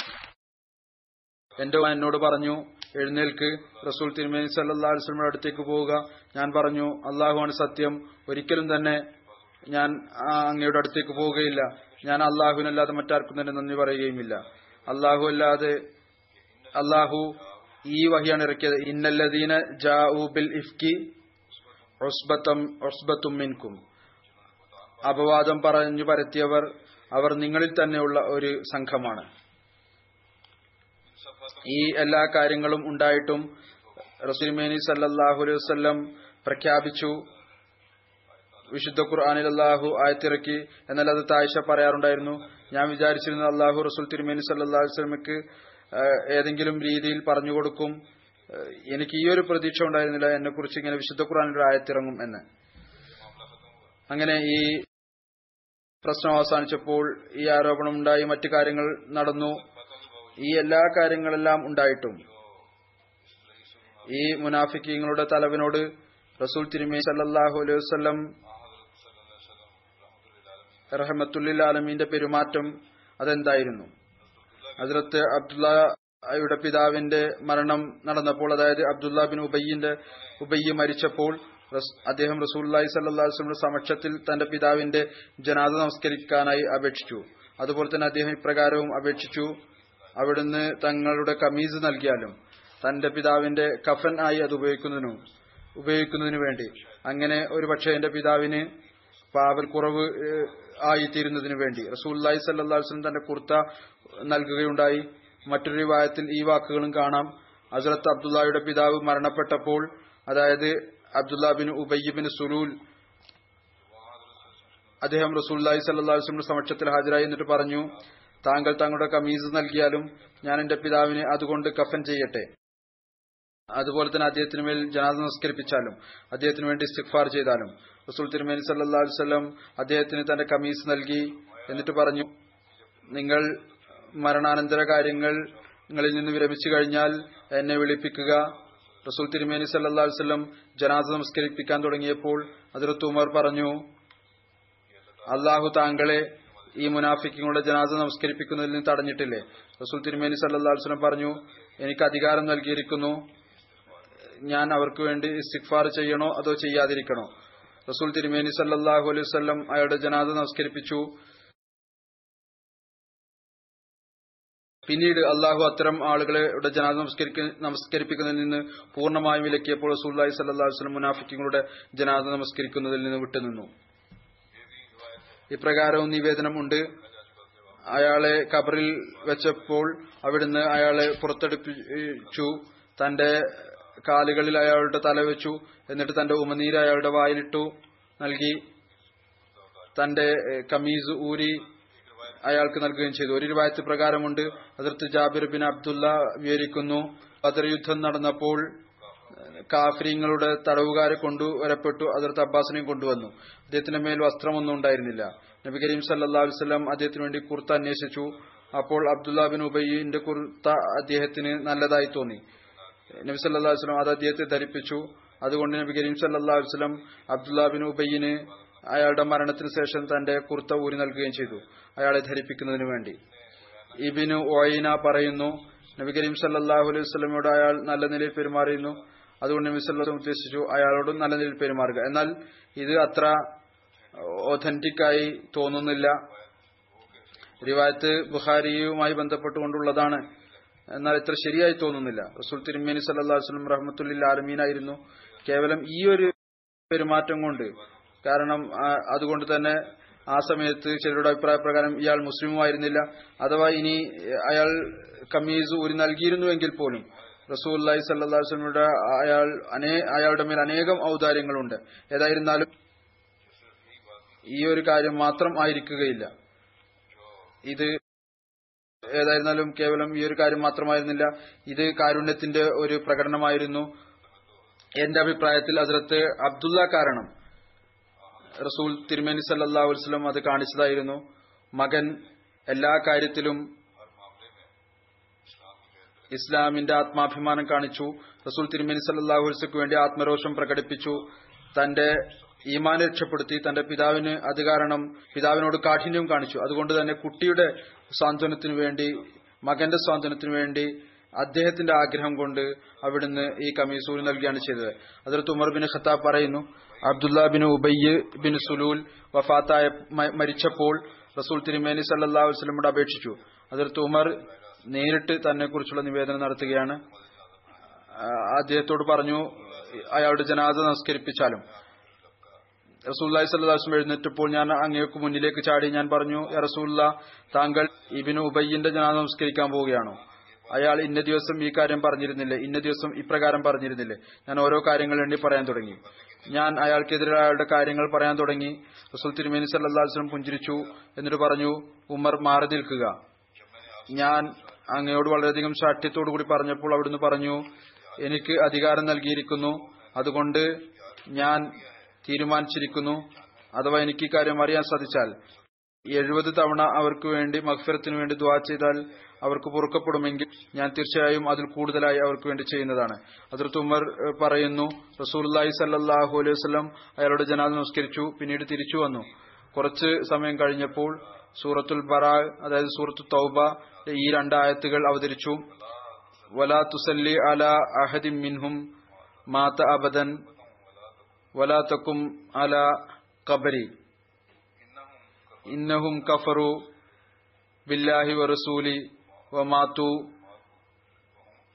എന്റെ എന്നോട് പറഞ്ഞു എഴുന്നേൽക്ക്. റസൂൽ തിരുമേനി സല്ലാ അലുസ്ലമിയുടെ അടുത്തേക്ക് പോവുക. ഞാൻ പറഞ്ഞു അള്ളാഹുവാണ് സത്യം. ഒരിക്കലും തന്നെ ഞാൻ അങ്ങയുടെ അടുത്തേക്ക് പോവുകയില്ല. ഞാൻ അള്ളാഹുവിനല്ലാതെ മറ്റാർക്കും തന്നെ നന്ദി പറയുകയുമില്ല. അള്ളാഹു അല്ലാതെ അള്ളാഹു ഈ വഹിയാണ് ഇറക്കിയത്. ഇന്നല്ലദീന ജാ ബിൽ ഇഫ്കി ഉസ്ബത്തം ഉസ്ബത്തും മിൻകും. അപവാദം പറഞ്ഞു പരത്തിയവർ അവർ നിങ്ങളിൽ തന്നെയുള്ള ഒരു സംഘമാണ്. ഈ എല്ലാ കാര്യങ്ങളും ഉണ്ടായിട്ടും റസൂൽമേനി സല്ലാഹു അലൈഹി വസല്ലം പ്രഖ്യാപിച്ചു. വിശുദ്ധ ഖുർആാനിൽ അള്ളാഹു ആയത്തിറക്കി എന്നാൽ അത് താഴ്ച പറയാറുണ്ടായിരുന്നു. ഞാൻ വിചാരിച്ചിരുന്നു അള്ളാഹു റസൂൽ തിരുമേനി ഏഹ്, ഏതെങ്കിലും രീതിയിൽ പറഞ്ഞു കൊടുക്കും. എനിക്ക് ഈ ഒരു പ്രതീക്ഷ ഉണ്ടായിരുന്നില്ല. എന്നെക്കുറിച്ച് ഇങ്ങനെ വിശുദ്ധ ഒരു ആയത്തിറങ്ങും എന്ന്. അങ്ങനെ ഈ പ്രശ്നം അവസാനിച്ചപ്പോൾ ഈ ആരോപണം ഉണ്ടായി. മറ്റു കാര്യങ്ങൾ നടന്നു. ഈ എല്ലാ കാര്യങ്ങളെല്ലാം ഉണ്ടായിട്ടും ഈ മുനാഫിക്കീങ്ങളുടെ തലവിനോട് റസൂൽ തിരുമേ സല്ലാഹു അലൈഹി വസ്ലം റഹമത്തുല്ലിൽ ആലമീന്റെ പെരുമാറ്റം അതെന്തായിരുന്നു? ഹസ്രത്ത് അബ്ദുള്ളയുടെ പിതാവിന്റെ മരണം നടന്നപ്പോൾ അതായത് അബ്ദുല്ല ബിൻ ഉബയ്യിന്റെ ഉബയ്യ മരിച്ചപ്പോൾ അദ്ദേഹം റസൂല്ലായി സല്ലാസ്ലമിന്റെ സമക്ഷത്തിൽ തന്റെ പിതാവിന്റെ ജനാദ നമസ്കരിക്കാനായി അപേക്ഷിച്ചു. അതുപോലെ തന്നെ അദ്ദേഹം ഇപ്രകാരവും അപേക്ഷിച്ചു അവിടുന്ന് തങ്ങളുടെ കമീസ് നൽകിയാലും തന്റെ പിതാവിന്റെ കഫൻ ആയി അത് ഉപയോഗിക്കുന്നതിനു ഉപയോഗിക്കുന്നതിനു വേണ്ടി. അങ്ങനെ ഒരു പക്ഷേ എന്റെ പിതാവിന് പാവൽക്കുറവ് കുറവ് ആയിത്തീരുന്നതിനു വേണ്ടി. റസൂല്ലായി സല്ലാസ്ലം തന്റെ കുർത്ത നൽകുകയുണ്ടായി. മറ്റൊരു വിവാഹത്തിൽ ഈ വാക്കുകളും കാണാം. ഹസ്രത്ത് അബ്ദുള്ളയുടെ പിതാവ് മരണപ്പെട്ടപ്പോൾ അതായത് Abdullah bin Ubayy bin Salul അദ്ദേഹം റസൂല്ലായി സല്ലാസ്ലിന്റെ സമക്ഷത്തിൽ ഹാജരായി എന്നിട്ട് പറഞ്ഞു താങ്കൾ തങ്ങളുടെ കമീസ് നൽകിയാലും ഞാൻ എന്റെ പിതാവിനെ അതുകൊണ്ട് കഫൻ ചെയ്യട്ടെ. അതുപോലെ തന്നെ അദ്ദേഹത്തിന് മേൽ ജനാദ നമസ്കരിപ്പിച്ചാലും അദ്ദേഹത്തിന് വേണ്ടി സിഫാർ ചെയ്താലും. റസൂൽ തിരുമേനി സല്ലാ വല്ലം അദ്ദേഹത്തിന് തന്റെ കമീസ് നൽകി എന്നിട്ട് പറഞ്ഞു നിങ്ങൾ മരണാനന്തര കാര്യങ്ങളിൽ നിന്ന് വിരമിച്ചു കഴിഞ്ഞാൽ എന്നെ വിളിപ്പിക്കുക. റസൂൽ തിരുമേനി സല്ലാ വല്ലം ജനാദ നമസ്കരിപ്പിക്കാൻ തുടങ്ങിയപ്പോൾ അതിർത്ത് ഉമർ പറഞ്ഞു അള്ളാഹു താങ്കളെ ഈ മുനാഫിക്കുകളുടെ ജനാദ നമസ്കരിപ്പിക്കുന്നതിൽ നിന്ന് തടഞ്ഞിട്ടില്ലേ? റസൂൽ തിരുമേനി സല്ലാ വസ്ലം പറഞ്ഞു എനിക്ക് അധികാരം നൽകിയിരിക്കുന്നു. ഞാൻ അവർക്ക് വേണ്ടി ഇസ്തിഗ്ഫാർ ചെയ്യണോ അതോ ചെയ്യാതിരിക്കണോ? റസൂൽ തിരുമേനി സല്ലാഹു അലൈഹി വല്ലം അയാളുടെ ജനാദ നമസ്കരിപ്പിച്ചു പിന്നീട് അള്ളാഹു അത്തരം ആളുകളുടെ ജനാദ നമസ്കരിപ്പിക്കുന്നതിൽ നിന്ന് പൂർണമായും വിലക്കിയപ്പോൾ റസൂല്ലായി സല്ലാ വസ്ലം മുനാഫിക്കുകളുടെ ജനാദ നമസ്കരിക്കുന്നതിൽ നിന്ന് വിട്ടുനിന്നു. ഇപ്രകാരവും നിവേദനമുണ്ട് അയാളെ കബറിൽ വെച്ചപ്പോൾ അവിടുന്ന് അയാളെ പുറത്തെടുപ്പിച്ചു. തന്റെ കാലുകളിൽ അയാളുടെ തല വെച്ചു. എന്നിട്ട് തന്റെ ഉമനീര് അയാളുടെ വായിലിട്ടു. നൽകി. തന്റെ കമീസ് ഊരി. അയാൾക്ക് നൽകുകയും ചെയ്തു. ഒരു രൂപായത്ത് പ്രകാരമുണ്ട് അതിർത്ത് ജാബിർ ബിൻ അബ്ദുള്ള വിവരിക്കുന്നു ബദർ യുദ്ധം നടന്നപ്പോൾ കാഫര്യങ്ങളുടെ തടവുകാരെ കൊണ്ടുവരപ്പെട്ടു അതിർത്ത് അബ്ബാസിനെയും കൊണ്ടുവന്നു. അദ്ദേഹത്തിന്റെ മേൽ വസ്ത്രമൊന്നും ഉണ്ടായിരുന്നില്ല. നബി കരീം സല്ലാ വസ്ലം അദ്ദേഹത്തിന് വേണ്ടി കുർത്ത അന്വേഷിച്ചു. അപ്പോൾ അബ്ദുല്ല ബിൻ ഉബൈന്റെ കുർത്ത അദ്ദേഹത്തിന് നല്ലതായി തോന്നി. നബി സല്ലാ വസ്ലം അത് അദ്ദേഹത്തെ ധരിപ്പിച്ചു. അതുകൊണ്ട് നബി കരീം സല്ലാ വസ്ലം അബ്ദുല്ല ബിൻ ഉബയ്യിന് അയാളുടെ മരണത്തിന് ശേഷം തന്റെ കുർത്ത ഊരി നൽകുകയും ചെയ്തു. അയാളെ ധരിപ്പിക്കുന്നതിന് വേണ്ടി. ഇബിന് ഓയിന പറയുന്നു നബി കരീം സല്ലാഹു അലൈഹി വസ്ലമയോട് അയാൾ നല്ല നിലയിൽ പെരുമാറിയിരുന്നു. അതുകൊണ്ട് നബി സല്ലാഹു ഉദ്ദേശിച്ചു അയാളോടും നല്ല നിലയിൽ പെരുമാറുക. എന്നാൽ ഇത് അത്ര ഒഥന്റിക് ആയി തോന്നുന്നില്ല. റിവായത്ത് ബുഖാരിയുമായി ബന്ധപ്പെട്ടുകൊണ്ടുള്ളതാണ്. എന്നാൽ ഇത്ര ശരിയായി തോന്നുന്നില്ല. റസൂൽ തിരുമേനി സല്ലാ വസ്ലം റഹ്മത്തുല്ലിൽ ആലമീനായിരുന്നു കേവലം ഈ ഒരു പെരുമാറ്റം കൊണ്ട് കാരണം അതുകൊണ്ട് തന്നെ ആ സമയത്ത് ചിലരുടെ അഭിപ്രായ പ്രകാരം ഇയാൾ മുസ്ലിമുമായിരുന്നില്ല. അഥവാ ഇനി അയാൾ കമ്മീസ് ഊരി നൽകിയിരുന്നുവെങ്കിൽ പോലും റസൂൽ അള്ളാഹി സല്ലാ വസ്ലമിയുടെ അയാൾ അയാളുടെ മേൽ അനേകം ഔദാര്യങ്ങളുണ്ട്. ഏതായിരുന്നാലും ഈ ഒരു കാര്യം മാത്രം ആയിരിക്കുകയില്ല. ഇത് ഏതായിരുന്നാലും കേവലം ഈ ഒരു കാര്യം മാത്രമായിരുന്നില്ല. ഇത് കാരുണ്യത്തിന്റെ ഒരു പ്രകടനമായിരുന്നു. എന്റെ അഭിപ്രായത്തിൽ അതിർത്ത് അബ്ദുള്ള കാരണം റസൂൽ തിരുമേനി സല്ലാ വസ്ലം അത് കാണിച്ചതായിരുന്നു. മകൻ എല്ലാ കാര്യത്തിലും ഇസ്ലാമിന്റെ ആത്മാഭിമാനം കാണിച്ചു. റസൂൽ തിരുമേനി സല്ലാഹു വസ്ലക്ക് വേണ്ടി ആത്മരോഷം പ്രകടിപ്പിച്ചു. തന്റെ ഈമാൻ രക്ഷപ്പെടുത്തി തന്റെ പിതാവിന് അത് കാരണം പിതാവിനോട് കാഠിന്യം കാണിച്ചു. അതുകൊണ്ട് തന്നെ കുട്ടിയുടെ സാന്ത്വനത്തിനു വേണ്ടി മകന്റെ സ്വാന്തനത്തിനു വേണ്ടി അദ്ദേഹത്തിന്റെ ആഗ്രഹം കൊണ്ട് അവിടുന്ന് ഈ കമീസൂരി നൽകുകയാണ് ചെയ്തത്. അതിർത്ത് ഉമർ ബിൻ ഖത്താബ് പറയുന്നു Abdullah bin Ubayy bin Salul വഫാത്തായ മരിച്ചപ്പോൾ റസൂൽ തിരുമേനി സല്ലാ വസ്ലമോട് അപേക്ഷിച്ചു. അതിർത്ത് ഉമർ നേരിട്ട് തന്നെ കുറിച്ചുള്ള നിവേദനം നടത്തുകയാണ്. അദ്ദേഹത്തോട് പറഞ്ഞു അയാളുടെ ജനാദ നമസ്കരിപ്പിച്ചാലും. റസൂല്ലായി സല്ലാസ്ലം എഴുന്നേറ്റപ്പോൾ ഞാൻ അങ്ങേക്ക് മുന്നിലേക്ക് ചാടി ഞാൻ പറഞ്ഞു റസൂല്ല താങ്കൾ ഇബിന് ഉബയ്യന്റെ ജനാദ നമസ്കരിക്കാൻ പോവുകയാണോ? അയാൾ ഇന്ന ദിവസം ഈ കാര്യം പറഞ്ഞിരുന്നില്ലേ ഇന്ന ദിവസം ഇപ്രകാരം പറഞ്ഞിരുന്നില്ലേ. ഞാൻ ഓരോ കാര്യങ്ങൾ പറയാൻ തുടങ്ങി. ഞാൻ അയാൾക്കെതിരെ അയാളുടെ കാര്യങ്ങൾ പറയാൻ തുടങ്ങി. റസൂൽ തിരുമേനി സല്ലാസ്ലം പുഞ്ചിരിച്ചു. എന്നിട്ട് പറഞ്ഞു ഉമർ മാറി നിൽക്കുക. ഞാൻ അങ്ങയോട് വളരെയധികം ശാഠ്യത്തോടു കൂടി പറഞ്ഞപ്പോൾ അവിടുന്ന് പറഞ്ഞു എനിക്ക് അധികാരം നൽകിയിരിക്കുന്നു. അതുകൊണ്ട് ഞാൻ തീരുമാനിച്ചിരിക്കുന്നു. അഥവാ എനിക്ക് കാര്യം അറിയാൻ സാധിച്ചാൽ എഴുപത് തവണ അവർക്ക് വേണ്ടി മഹ്ഫിറത്തിന് വേണ്ടി ദ്വാ ചെയ്താൽ അവർക്ക് പൊറുക്കപ്പെടുമെങ്കിൽ ഞാൻ തീർച്ചയായും അതിൽ കൂടുതലായി അവർക്ക് വേണ്ടി ചെയ്യുന്നതാണ്. അതിർത്ത് ഉമർ പറയുന്നു റസൂലി സല്ലാഹു അലൈഹി വസ്ലം അയാളുടെ ജനാദ് നമസ്കരിച്ചു പിന്നീട് തിരിച്ചു വന്നു. കുറച്ച് സമയം കഴിഞ്ഞപ്പോൾ സൂറത്തുൽ ബറാ അതായത് സൂറത്തു തൗബ ഈ രണ്ടായത്തുകൾ അവതരിച്ചു. വലാ തുസല്ലി അല അഹദി മിൻഹും മാത അബദൻ വലാ തക്കും അല കബരി ഇന്നഹും കഫറു ബില്ലാഹി വറസൂലി വമാത്തു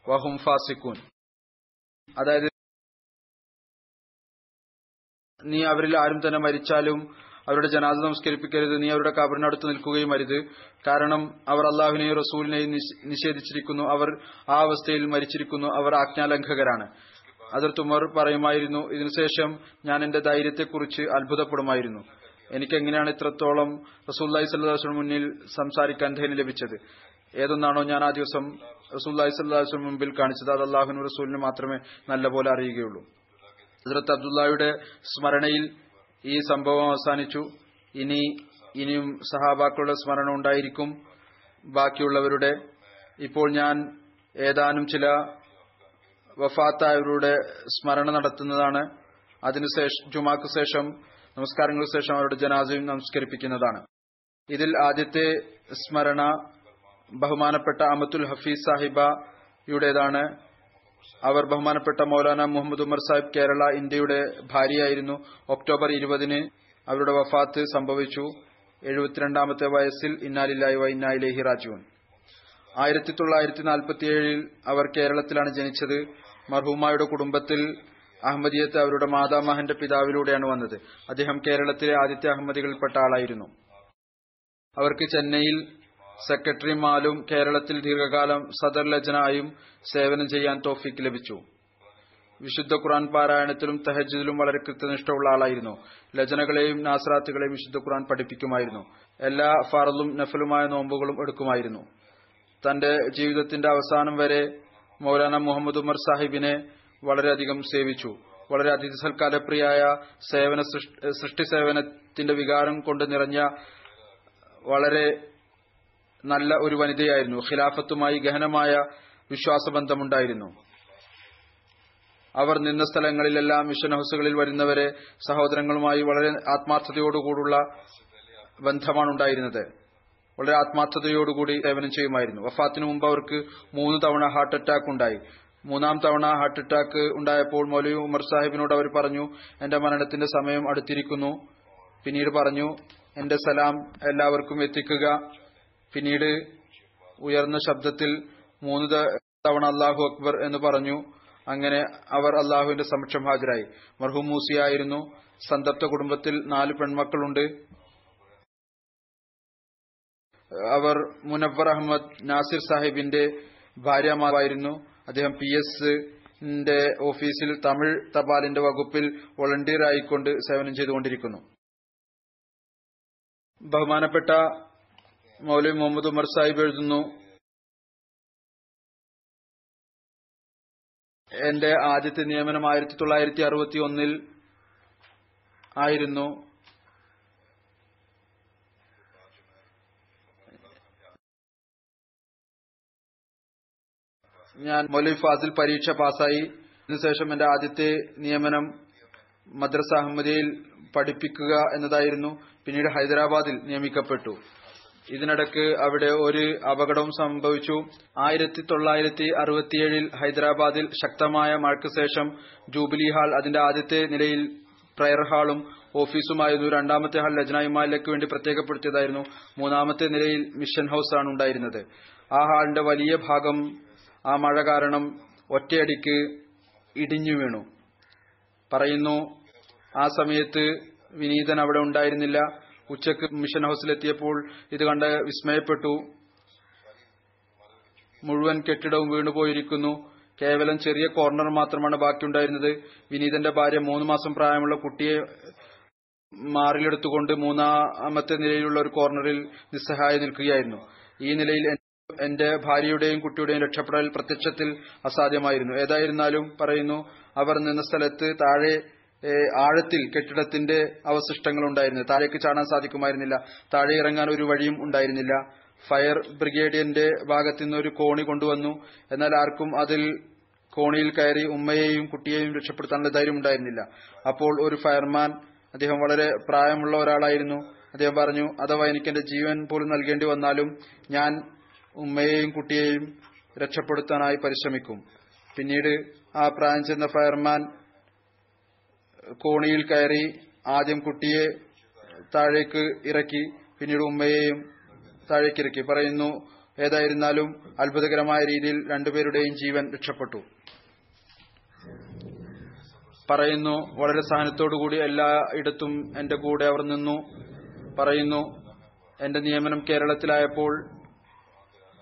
വഹും ഫാസിക്കൂൻ അതായത് നീ അവരിൽ ആരും തന്നെ മരിച്ചാലും അവരുടെ ജനാദ നമസ്കരിപ്പിക്കരുത് നീ അവരുടെ കബറിനടുത്ത് നിൽക്കുകയും അരുത്. കാരണം അവർ അള്ളാഹുവിനെയും റസൂലിനെയും നിഷേധിച്ചിരിക്കുന്നു. അവർ ആ അവസ്ഥയിൽ മരിച്ചിരിക്കുന്നു. അവർ ആജ്ഞാലംഘകരാണ്. അതിർ തുമർ പറയുമായിരുന്നു ഇതിനുശേഷം ഞാൻ എന്റെ ധൈര്യത്തെക്കുറിച്ച് അത്ഭുതപ്പെടുമായിരുന്നു. എനിക്ക് എങ്ങനെയാണ് ഇത്രത്തോളം റസൂല്ലായി സല്ലാസ്ലം മുന്നിൽ സംസാരിക്കാൻ ധൈര്യം ലഭിച്ചത്? ഏതൊന്നാണോ ഞാൻ ആ ദിവസം റസൂല്ലായി സല്ലാസ്ലം മുമ്പിൽ കാണിച്ചത് അത് അള്ളാഹുനും റസൂലിന് മാത്രമേ നല്ലപോലെ അറിയുകയുള്ളൂ. ഹസരത്ത് അബ്ദുല്ലായുടെ സ്മരണയിൽ ഈ സംഭവം അവസാനിച്ചു. ഇനി ഇനിയും സഹാബാക്കളുടെ സ്മരണ ഉണ്ടായിരിക്കും ബാക്കിയുള്ളവരുടെ. ഇപ്പോൾ ഞാൻ ഏതാനും ചില വഫാത്തായവരുടെ സ്മരണ നടത്തുന്നതാണ്. അതിനുശേഷം ജുമാക്ക് ശേഷം നമസ്കാരങ്ങൾക്ക് ശേഷം അവരുടെ ജനാസയും നമസ്കരിപ്പിക്കുന്നതാണ്. ഇതിൽ ആദ്യത്തെ സ്മരണ ബഹുമാനപ്പെട്ട അമത്തുൽ ഹഫീസ് സാഹിബയുടേതാണ്. അവർ ബഹുമാനപ്പെട്ട മൗലാന മുഹമ്മദ് ഉമർ സാഹിബ് കേരള ഇന്ത്യയുടെ ഭാര്യയായിരുന്നു. ഒക്ടോബർ ഇരുപതിന് അവരുടെ വഫാത്ത് സംഭവിച്ചു. എഴുപത്തിരണ്ടാമത്തെ വയസ്സിൽ ഇന്നാലില്ലായി വ ഇന്നായിലേഹി റാജുവൻ ആയിരത്തി തൊള്ളായിരത്തി നാൽപ്പത്തിയേഴിൽ അവർ കേരളത്തിലാണ് ജനിച്ചത്. മർഹൂമായുടെ കുടുംബത്തിൽ അഹമ്മദിയത്ത് അവരുടെ മാതാമഹന്റെ പിതാവിലൂടെയാണ് വന്നത്. അദ്ദേഹം കേരളത്തിലെ ആദ്യത്തെ അഹമ്മദികളിൽപ്പെട്ട ആളായിരുന്നു. അവർക്ക് ചെന്നൈയിൽ സെക്രട്ടറിമാലും കേരളത്തിൽ ദീർഘകാലം സദർ ലജനായും സേവനം ചെയ്യാൻ തോഫിക്ക് ലഭിച്ചു. വിശുദ്ധ ഖുറാൻ പാരായണത്തിലും തഹജിദിലും വളരെ കൃത്യനിഷ്ഠയുള്ള ആളായിരുന്നു. ലജനകളെയും നാസറാത്തുകളെയും വിശുദ്ധ ഖുറാൻ പഠിപ്പിക്കുമായിരുന്നു. എല്ലാ ഫറലും നഫലുമായ നോമ്പുകളും എടുക്കുമായിരുന്നു. തന്റെ ജീവിതത്തിന്റെ അവസാനം വരെ മൗലാന മുഹമ്മദ് ഉമർ സാഹിബിനെ വളരെയധികം സേവിച്ചു. വളരെ അതിഥി സൽക്കാരപ്രിയായ സേവന സൃഷ്ടി സേവനത്തിന്റെ വികാരം കൊണ്ട് നിറഞ്ഞ വളരെ നല്ല ഒരു വനിതയായിരുന്നു. ഖിലാഫത്തുമായി ഗഹനമായ വിശ്വാസബന്ധമുണ്ടായിരുന്നു. അവർ നിന്ന സ്ഥലങ്ങളിലെല്ലാം മിഷൻ ഹൗസുകളിൽ വരുന്നവരെ സഹോദരങ്ങളുമായി വളരെ ആത്മാർത്ഥതയോടുകൂടുള്ള ബന്ധമാണ് ഉണ്ടായിരുന്നത് വളരെ ആത്മാർത്ഥതയോടുകൂടി സേവനം ചെയ്യുമായിരുന്നു. വഫാത്തിനു മുമ്പ് അവർക്ക് മൂന്ന് തവണ ഹാർട്ട് അറ്റാക്ക് ഉണ്ടായി. മൂന്നാം തവണ ഹാർട്ട് അറ്റാക്ക് ഉണ്ടായപ്പോൾ മൗലവി ഉമർ സാഹിബിനോട് അവർ പറഞ്ഞു എന്റെ മരണത്തിന്റെ സമയം അടുത്തിരിക്കുന്നു. പിന്നീട് പറഞ്ഞു എന്റെ സലാം എല്ലാവർക്കും എത്തിക്കുക. പിന്നീട് ഉയർന്ന ശബ്ദത്തിൽ മൂന്ന് തവണ അള്ളാഹു അക്ബർ എന്ന് പറഞ്ഞു. അങ്ങനെ അവർ അള്ളാഹുവിന്റെ സമക്ഷം ഹാജരായി. മർഹൂം മൂസിയായിരുന്നു. സന്തപ്ത കുടുംബത്തിൽ നാല് പെൺമക്കളുണ്ട്. അവർ മുനവർ അഹമ്മദ് നാസിർ സാഹിബിന്റെ ഭാര്യമാരായിരുന്നു. അദ്ദേഹം പി എസ് ഓഫീസിൽ തമിഴ് തപാലിന്റെ വകുപ്പിൽ വോളണ്ടിയർ ആയിക്കൊണ്ട് സേവനം ചെയ്തുകൊണ്ടിരിക്കുന്നു. ബഹുമാനപ്പെട്ട മൗലവി മുഹമ്മദ് ഉമർ സാഹിബ് എഴുതുന്നു. എന്റെ ആദ്യത്തെ നിയമനം ആയിരത്തി തൊള്ളായിരത്തി അറുപത്തി ഒന്നിൽ ആയിരുന്നു. ഞാൻ മൗലവി ഫാസിൽ പരീക്ഷ പാസായി അതിനുശേഷം എന്റെ ആദ്യത്തെ നിയമനം മദ്രസ അഹമ്മദിയിൽ പഠിപ്പിക്കുക എന്നതായിരുന്നു. പിന്നീട് ഹൈദരാബാദിൽ നിയമിക്കപ്പെട്ടു. ഇതിനിടക്ക് അവിടെ ഒരു അപകടവും സംഭവിച്ചു. ആയിരത്തി തൊള്ളായിരത്തി അറുപത്തിയേഴിൽ ഹൈദരാബാദിൽ ശക്തമായ മഴയ്ക്ക് ശേഷം ജൂബിലി ഹാൾ അതിന്റെ ആദ്യത്തെ നിലയിൽ പ്രയർ ഹാളും ഓഫീസുമായിരുന്നു. രണ്ടാമത്തെ ഹാൾ ലജ്നായിമാലിലേക്ക് വേണ്ടി പ്രത്യേകപ്പെടുത്തിയതായിരുന്നു. മൂന്നാമത്തെ നിലയിൽ മിഷൻ ഹൌസ് ആണ് ഉണ്ടായിരുന്നത്. ആ ഹാളിന്റെ വലിയ ഭാഗം ആ മഴ കാരണം ഒറ്റയടിക്ക് ഇടിഞ്ഞു വീണു. പറയുന്നു ആ സമയത്ത് വിനീതൻ അവിടെ ഉണ്ടായിരുന്നില്ല. ഉച്ചയ്ക്ക് മിഷൻ ഹൌസിലെത്തിയപ്പോൾ ഇത് കണ്ട് വിസ്മയപ്പെട്ടു. മുഴുവൻ കെട്ടിടവും വീണുപോയിരിക്കുന്നു. കേവലം ചെറിയ കോർണർ മാത്രമാണ് ബാക്കിയുണ്ടായിരുന്നത്. വിനീതന്റെ ഭാര്യ മൂന്ന് മാസം പ്രായമുള്ള കുട്ടിയെ മാറിലെടുത്തുകൊണ്ട് മൂന്നാമത്തെ നിലയിലുള്ള ഒരു കോർണറിൽ നിസ്സഹായ നിൽക്കുകയായിരുന്നു. ഈ നിലയിൽ എന്റെ ഭാര്യയുടെയും കുട്ടിയുടെയും രക്ഷപ്പെടൽ പ്രത്യക്ഷത്തിൽ അസാധ്യമായിരുന്നു. ഏതായിരുന്നാലും പറയുന്നു അവർ നിന്ന സ്ഥലത്ത് താഴെ ആഴത്തിൽ കെട്ടിടത്തിന്റെ അവശിഷ്ടങ്ങൾ ഉണ്ടായിരുന്നു താഴേക്ക് ചാടാൻ സാധിക്കുമായിരുന്നില്ല. താഴെ ഇറങ്ങാൻ ഒരു വഴിയും ഉണ്ടായിരുന്നില്ല. ഫയർ ബ്രിഗേഡിയന്റെ ഭാഗത്തു നിന്ന് ഒരു കോണി കൊണ്ടുവന്നു. എന്നാൽ ആർക്കും അതിൽ കോണിയിൽ കയറി ഉമ്മയെയും കുട്ടിയെയും രക്ഷപ്പെടുത്താനുള്ള ധൈര്യം ഉണ്ടായിരുന്നില്ല. അപ്പോൾ ഒരു ഫയർമാൻ അദ്ദേഹം വളരെ പ്രായമുള്ള ഒരാളായിരുന്നു. അദ്ദേഹം പറഞ്ഞു അഥവാ എനിക്ക് എന്റെ ജീവൻ പോലും നൽകേണ്ടി വന്നാലും ഞാൻ ഉമ്മയെയും കുട്ടിയെയും രക്ഷപ്പെടുത്താനായി പരിശ്രമിക്കും. പിന്നീട് ആ പ്രായം ചെന്ന ഫയർമാൻ കോണിയിൽ കയറി ആദ്യം കുട്ടിയെ താഴേക്ക് ഇറക്കി പിന്നീട് ഉമ്മയെയും താഴേക്ക് ഇറക്കി പറയുന്നു ഏതായിരുന്നാലും അത്ഭുതകരമായ രീതിയിൽ രണ്ടുപേരുടെയും ജീവൻ രക്ഷപ്പെട്ടു. പറയുന്നു വളരെ സഹനത്തോടുകൂടി എല്ലായിടത്തും എന്റെ കൂടെ അവർ നിന്നു. പറയുന്നു എന്റെ നിയമനം കേരളത്തിലായപ്പോൾ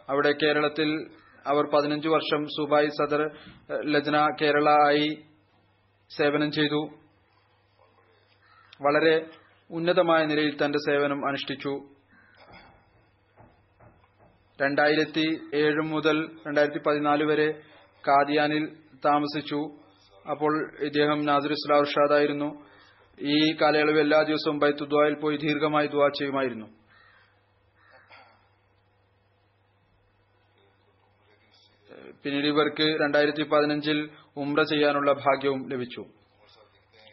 അവിടെ കേരളത്തിൽ അവർ പതിനഞ്ചു വർഷം സുബായി സദർ ലജ്ന കേരള ആയി സേവനം ചെയ്തു. വളരെ ഉന്നതമായ നിലയിൽ തന്റെ സേവനം അനുഷ്ഠിച്ചു. രണ്ടായിരത്തി ഏഴ് മുതൽ രണ്ടായിരത്തി പതിനാല് വരെ കാദിയാനിൽ താമസിച്ചു. അപ്പോൾ ഇദ്ദേഹം നാസിർ ഇസ്ലാം ഉർഷാദായിരുന്നു. ഈ കാലയളവ് എല്ലാ ദിവസവും ബൈത്തു ദ്വായിൽ പോയി ദീർഘമായി ദ്വാ ചെയ്യുമായിരുന്നു. പിന്നീട് ഇവർക്ക് രണ്ടായിരത്തി പതിനഞ്ചിൽ ഉംറ ചെയ്യാനുള്ള ഭാഗ്യവും ലഭിച്ചു.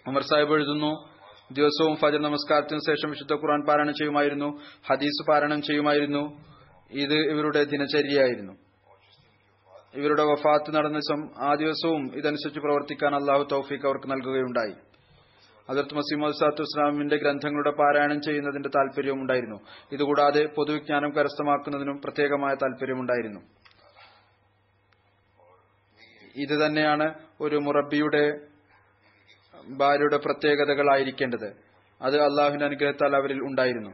ഉമർ സാഹിബ് എഴുതുന്നു ദിവസവും ഫജർ നമസ്കാരത്തിന് ശേഷം വിശുദ്ധ ഖുർആൻ പാരായണം ചെയ്യുമായിരുന്നു ഹദീസ് പാരായണം ചെയ്യുമായിരുന്നു. ഇത് ഇവരുടെ ദിനചര്യയായിരുന്നു. ഇവരുടെ വഫാത്ത് നടന്ന ദിവസം ആ ദിവസവും ഇതനുസരിച്ച് പ്രവർത്തിക്കാൻ അള്ളാഹു തൗഫീഖ് അവർക്ക് നൽകുകയുണ്ടായി. അതിർത്ത് മസീമദ് സാത്തു ഇസ്ലാമിന്റെ ഗ്രന്ഥങ്ങളുടെ പാരായണം ചെയ്യുന്നതിന്റെ താല്പര്യവും ഉണ്ടായിരുന്നു. ഇതുകൂടാതെ പൊതുവിജ്ഞാനം കരസ്ഥമാക്കുന്നതിനും പ്രത്യേകമായ താല്പര്യമുണ്ടായിരുന്നു ഇത് തന്നെയാണ് ഒരു മുറബിയുടെ ഭാര്യയുടെ പ്രത്യേകതകളായിരിക്കേണ്ടത്. അത് അള്ളാഹുവിന്റെ അനുഗ്രഹത്താൽ അവരിൽ ഉണ്ടായിരുന്നു.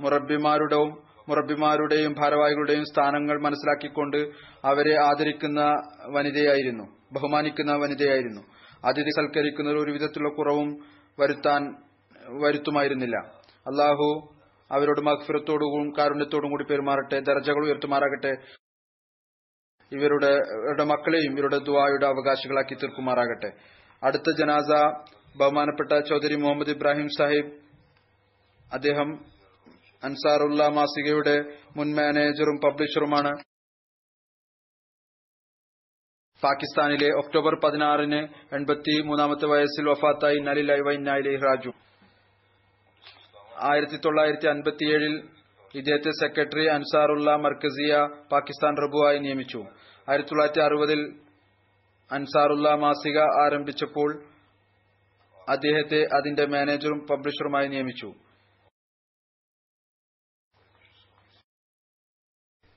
മുറബിമാരുടെയും മുറബിമാരുടെയും ഭാരവാഹികളുടെയും സ്ഥാനങ്ങൾ മനസ്സിലാക്കിക്കൊണ്ട് അവരെ ആദരിക്കുന്ന വനിതയായിരുന്നു. ബഹുമാനിക്കുന്ന വനിതയായിരുന്നു. അതിഥി സൽക്കരിക്കുന്നതിൽ ഒരു വിധത്തിലുള്ള കുറവും വരുത്താൻ വരുത്തുമായിരുന്നില്ല. അള്ളാഹു അവരോട് മഹ്ഫിറത്തോടും കാരുണ്യത്തോടും കൂടി പെരുമാറട്ടെ ദർജകൾ ഉയർത്തുമാറാകട്ടെ. ഇവരുടെ മക്കളെയും ഇവരുടെ ദുവായുടെ അവകാശികളാക്കി തീർക്കുമാറാകട്ടെ. അടുത്ത ജനാസ ബഹുമാനപ്പെട്ട ചൗധരി മുഹമ്മദ് ഇബ്രാഹിം സാഹിബ് അദ്ദേഹം അൻസാറുല്ല മാസികയുടെ മുൻ മാനേജറും പബ്ലിഷറുമാണ്. പാകിസ്ഥാനിലെ ഒക്ടോബർ പതിനാറിന് എൺപത്തി മൂന്നാമത്തെ വയസ്സിൽ വഫാത്തായി. നലിലായി വൈനായിലെ രാജു ആയിരത്തി തൊള്ളായിരത്തി അൻപത്തിയേഴിൽ ഇദ്ദേഹത്തെ സെക്രട്ടറി അൻസാറുല്ല മർക്കസിയ പാകിസ്ഥാൻ റബുവായി നിയമിച്ചു. ആയിരത്തി തൊള്ളായിരത്തി അറുപതിൽ അൻസാറുല്ല മാസിക ആരംഭിച്ചപ്പോൾ അദ്ദേഹത്തെ അതിന്റെ മാനേജറും പബ്ലിഷറുമായി നിയമിച്ചു.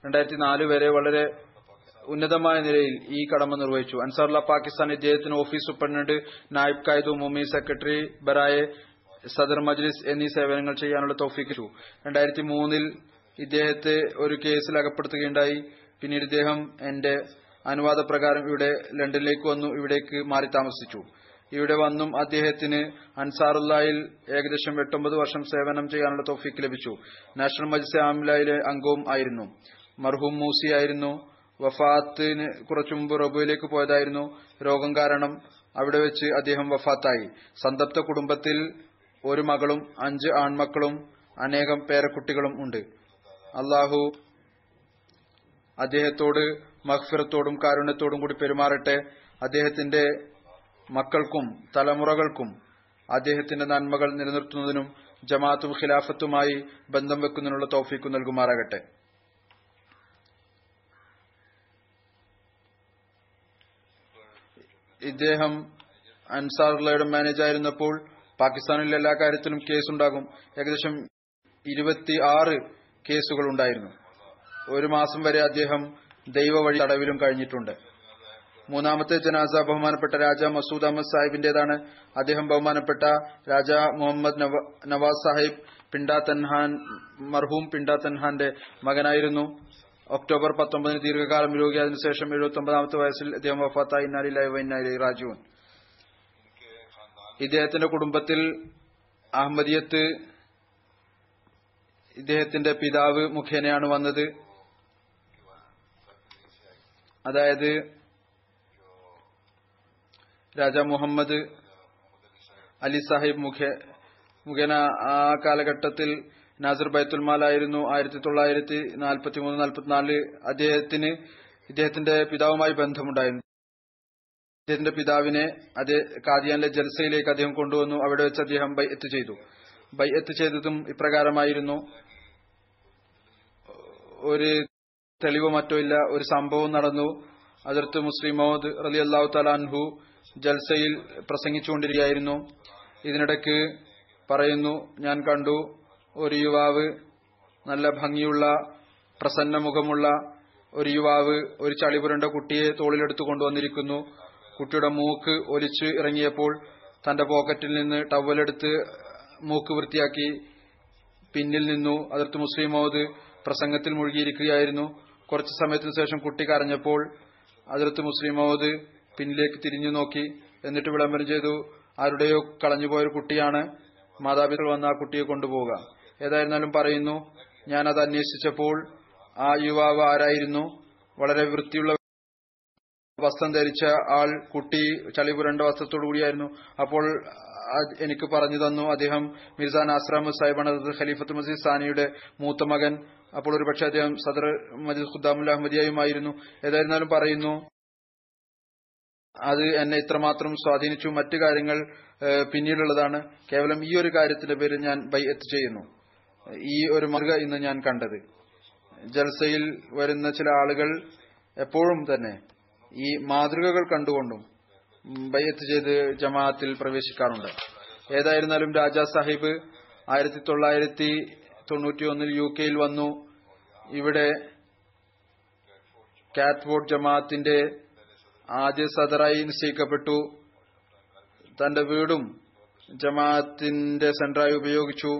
രണ്ടായിരത്തി നാല് വരെ വളരെ ഉന്നതമായ നിലയിൽ ഈ കടമ നിർവഹിച്ചു. അൻസാറുല്ല പാകിസ്ഥാൻ ഇദ്ദേഹത്തിന് ഓഫീസ് സൂപ്രണ്ട് നായിബ് കായ്ദു മുമി സെക്രട്ടറി ബറായെ സദർ മജ്ലിസ് എന്നീ സേവനങ്ങൾ ചെയ്യാനുള്ള തോഫിക്കു രണ്ടായിരത്തി മൂന്നിൽ ഇദ്ദേഹത്തെ ഒരു കേസിൽ അകപ്പെടുത്തുകയുണ്ടായി. പിന്നീട് ഇദ്ദേഹം എന്റെ അനുവാദപ്രകാരം ഇവിടെ ലണ്ടനിലേക്ക് വന്നു ഇവിടേക്ക് മാറി താമസിച്ചു. ഇവിടെ വന്നും അദ്ദേഹത്തിന് അൻസാറുല്ലായിൽ ഏകദേശം എട്ടൊമ്പത് വർഷം സേവനം ചെയ്യാനുള്ള തോഫിക്ക് ലഭിച്ചു. നാഷണൽ മജ്ലിസ് ആമിലയിലെ അംഗവും ആയിരുന്നു. മർഹൂം മൂസി ആയിരുന്നു. വഫാത്തിന് കുറച്ചു മുമ്പ് റബുയിലേക്ക് പോയതായിരുന്നു. രോഗം കാരണം അവിടെ വെച്ച് അദ്ദേഹം വഫാത്തായി. സന്തപ്ത കുടുംബത്തിൽ ഒരു മകളും അഞ്ച് ആൺമക്കളും അനേകം പേരക്കുട്ടികളും ഉണ്ട്. അള്ളാഹു അദ്ദേഹത്തോട് മഹ്ഫിറത്തോടും കാരുണ്യത്തോടും കൂടി പെരുമാറട്ടെ. അദ്ദേഹത്തിന്റെ മക്കൾക്കും തലമുറകൾക്കും അദ്ദേഹത്തിന്റെ നന്മകൾ നിലനിർത്തുന്നതിനും ജമാഅത്തും ഖിലാഫത്തുമായി ബന്ധം വെക്കുന്നതിനുള്ള തോഫീക്കും നൽകുമാറാകട്ടെ. ഇദ്ദേഹം അൻസാറുള്ളയുടെ മാനേജായിരുന്നപ്പോൾ പാകിസ്ഥാനിൽ എല്ലാ കാര്യത്തിലും കേസുണ്ടാകും. ഏകദേശം ഇരുപത്തി ആറ് കേസുകൾ ഉണ്ടായിരുന്നു ഒരു മാസം വരെ അദ്ദേഹം ദൈവവഴി തടവിലും കഴിഞ്ഞിട്ടുണ്ട്. മൂന്നാമത്തെ ജനാസ ബഹുമാനപ്പെട്ട രാജ മസൂദ് അഹമ്മദ് സാഹിബിന്റേതാണ്. അദ്ദേഹം ബഹുമാനപ്പെട്ട രാജ മുഹമ്മദ് നവാസ് സാഹിബ് പിണ്ടാ തൻഹാൻ മർഹൂം പിണ്ടാ തൻഹാന്റെ മകനായിരുന്നു. ഒക്ടോബർ പത്തൊമ്പതിന് ദീർഘകാലം രോഗി. അതിനുശേഷം എഴുപത്തി ഒമ്പതാമത്തെ വയസ്സിൽ അദ്ദേഹം വഫാത്തായി. ഇന്നാലില്ലായി വൈനാലി രാജുവൻ ഇദ്ദേഹത്തിന്റെ കുടുംബത്തിൽ അഹമ്മദിയത്ത് ഇദ്ദേഹത്തിന്റെ പിതാവ് മുഖേനയാണ് വന്നത്. അതായത് രാജ മുഹമ്മദ് അലി സാഹിബ് മുഖേ മുഖേന ആ കാലഘട്ടത്തിൽ നാസർ ബൈത്തുൽമാലായിരുന്നു ആയിരത്തി തൊള്ളായിരത്തി നാൽപ്പത്തി മൂന്ന് നാൽപ്പത്തിനാല് അദ്ദേഹത്തിന് ഇദ്ദേഹത്തിന്റെ പിതാവുമായി ബന്ധമുണ്ടായിരുന്നു. അദ്ദേഹത്തിന്റെ പിതാവിനെ അതേ കാദിയാനിലെ ജൽസയിലേക്ക് അദ്ദേഹം കൊണ്ടുവന്നു. അവിടെ വെച്ച് അദ്ദേഹം ബൈഅത്ത് ചെയ്തു. ബൈഅത്ത് ചെയ്തതും ഇപ്രകാരമായിരുന്നു. ഒരു തെളിവോ മറ്റോ ഇല്ല. ഒരു സംഭവം നടന്നു. അതിർത്ത് മുസ്ലിം മൗദ് റലി അള്ളാഹു തലാൻഹു ജൽസയിൽ പ്രസംഗിച്ചുകൊണ്ടിരിക്കുകയായിരുന്നു. ഇതിനിടയ്ക്ക് പറയുന്നു ഞാൻ കണ്ടു ഒരു യുവാവ് നല്ല ഭംഗിയുള്ള പ്രസന്ന മുഖമുള്ള ഒരു യുവാവ് ഒരു ചളിപുരണ്ട കുട്ടിയെ തോളിലെടുത്തു കൊണ്ടുവന്നിരിക്കുന്നു. കുട്ടിയുടെ മൂക്ക് ഒലിച്ച് ഇറങ്ങിയപ്പോൾ തന്റെ പോക്കറ്റിൽ നിന്ന് ടവലെടുത്ത് മൂക്ക് വൃത്തിയാക്കി പിന്നിൽ നിന്നു. അതിർത്ത് മുസ്ലിം മൗദ് പ്രസംഗത്തിൽ മുഴുകിയിരിക്കുകയായിരുന്നു. കുറച്ചു സമയത്തിന് ശേഷം കുട്ടി കരഞ്ഞപ്പോൾ അതിർത്ത് മുസ്ലിം മൗദ് പിന്നിലേക്ക് തിരിഞ്ഞു നോക്കി. എന്നിട്ട് വിളംബരം ചെയ്തു ആരുടെയോ കളഞ്ഞുപോയൊരു കുട്ടിയാണ്. മാതാപിതാക്കൾ വന്ന് ആ കുട്ടിയെ കൊണ്ടുപോവുക. ഏതായിരുന്നാലും പറയുന്നു ഞാൻ അത് അന്വേഷിച്ചപ്പോൾ ആ യുവാവ് ആരായിരുന്നു? വളരെ വൃത്തിയുള്ള വസ്ത്രം ധരിച്ച ആൾ കുട്ടി ചളി പുരണ്ട വസ്ത്രത്തോടു കൂടിയായിരുന്നു. അപ്പോൾ എനിക്ക് പറഞ്ഞു തന്നു. അദ്ദേഹം മിർസ നാസ്രാം സാഹിബാണ് ഖലീഫത്ത് മസീദ് സാനിയുടെ മൂത്ത മകൻ. അപ്പോൾ ഒരുപക്ഷെ അദ്ദേഹം സദർ മജീദ് ഖുദ്ദാമുൽ അഹമ്മദിയായുമായിരുന്നു. ഏതായിരുന്നാലും പറയുന്നു അത് എന്നെ ഇത്രമാത്രം സ്വാധീനിച്ചു. മറ്റു കാര്യങ്ങൾ പിന്നീടുള്ളതാണ്. കേവലം ഈ ഒരു കാര്യത്തിന്റെ പേരിൽ ഞാൻ ബൈ എത്ത് ചെയ്യുന്നു. ഈ ഒരു മാർഗ ഇന്ന് ഞാൻ കണ്ടത്. ജൽസയിൽ വരുന്ന ചില ആളുകൾ എപ്പോഴും തന്നെ ഈ മാതൃകകൾ കണ്ടുകൊണ്ടും ബയ്യത്ത് ചെയ്ത് ജമാഅത്തിൽ പ്രവേശിക്കാറുണ്ട്. ഏതായിരുന്നാലും രാജാ സാഹിബ് ആയിരത്തി തൊള്ളായിരത്തി തൊണ്ണൂറ്റി ഒന്നിൽ യു കെയിൽ വന്നു. ഇവിടെ കാറ്റ്വോർഡ് ജമാഅത്തിന്റെ ആദ്യ സദറായി നിശ്ചയിക്കപ്പെട്ടു. തന്റെ വീടും ജമാഅത്തിന്റെ സെന്ററായി ഉപയോഗിച്ചു.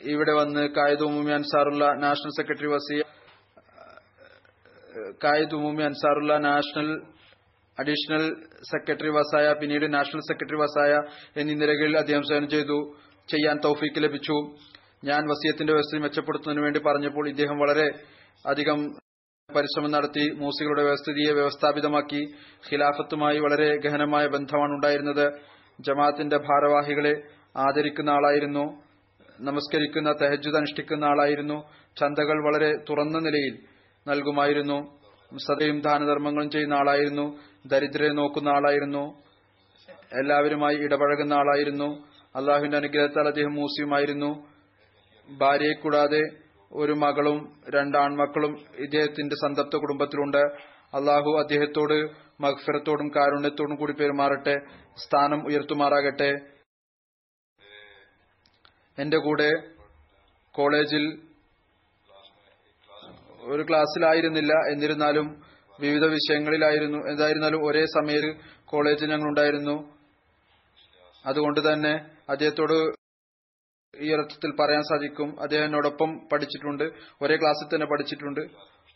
ഇവിടെ വന്ന് കായിദ് ഉമൂമി അൻസാറുള്ള നാഷണൽ സെക്രട്ടറി വസീ കായിദ് ഉമൂമി അൻസാറുള്ള നാഷണൽ അഡീഷണൽ സെക്രട്ടറി വസായ പിന്നീട് നാഷണൽ സെക്രട്ടറി വസായ എന്നീ നിലകളിൽ അദ്ദേഹം സേവനം ചെയ്തു ചെയ്യാൻ തൗഫീക്ക് ലഭിച്ചു. ഞാൻ വസീയത്തിന്റെ വ്യവസ്ഥ മെച്ചപ്പെടുത്തുന്നതിന് വേണ്ടി പറഞ്ഞപ്പോൾ ഇദ്ദേഹം വളരെ അധികം പരിശ്രമം നടത്തി മൂസികളുടെ വ്യവസ്ഥിതിയെ വ്യവസ്ഥാപിതമാക്കി ഖിലാഫത്തുമായി വളരെ ഗഹനമായ ബന്ധമാണ് ഉണ്ടായിരുന്നത്. ജമാഅത്തിന്റെ ഭാരവാഹികളെ ആദരിക്കുന്ന ആളായിരുന്നു നമസ്കരിക്കുന്ന തെഹജുദ് അനുഷ്ഠിക്കുന്ന ആളായിരുന്നു ചന്തകൾ വളരെ തുറന്ന നിലയിൽ നൽകുമായിരുന്നു. സദയും ദാനധർമ്മങ്ങളും ചെയ്യുന്ന ആളായിരുന്നു ദരിദ്രരെ നോക്കുന്ന ആളായിരുന്നു എല്ലാവരുമായി ഇടപഴകുന്ന ആളായിരുന്നു അള്ളാഹുവിന്റെ അനുഗ്രഹത്താൽ അദ്ദേഹം മൂസിയുമായിരുന്നു. ഭാര്യയെ കൂടാതെ ഒരു മകളും രണ്ടാൺമക്കളും ഇദ്ദേഹത്തിന്റെ സന്തപ്ത കുടുംബത്തിലുണ്ട്. അള്ളാഹു അദ്ദേഹത്തോട് മഹ്ഫിറത്തോടും കാരുണ്യത്തോടും കൂടി പെരുമാറട്ടെ സ്ഥാനം ഉയർത്തുമാറാകട്ടെ. എന്റെ കൂടെ കോളേജിൽ ഒരു ക്ലാസ്സിലായിരുന്നില്ല എന്നിരുന്നാലും വിവിധ വിഷയങ്ങളിലായിരുന്നു. എന്തായിരുന്നാലും ഒരേ സമയത്ത് കോളേജിൽ ഞങ്ങൾ ഉണ്ടായിരുന്നു അതുകൊണ്ട് തന്നെ അദ്ദേഹത്തോട് ഈ അർത്ഥത്തിൽ പറയാൻ സാധിക്കും. അദ്ദേഹം എന്നോടൊപ്പം പഠിച്ചിട്ടുണ്ട്. ഒരേ ക്ലാസ്സിൽ തന്നെ പഠിച്ചിട്ടുണ്ട്.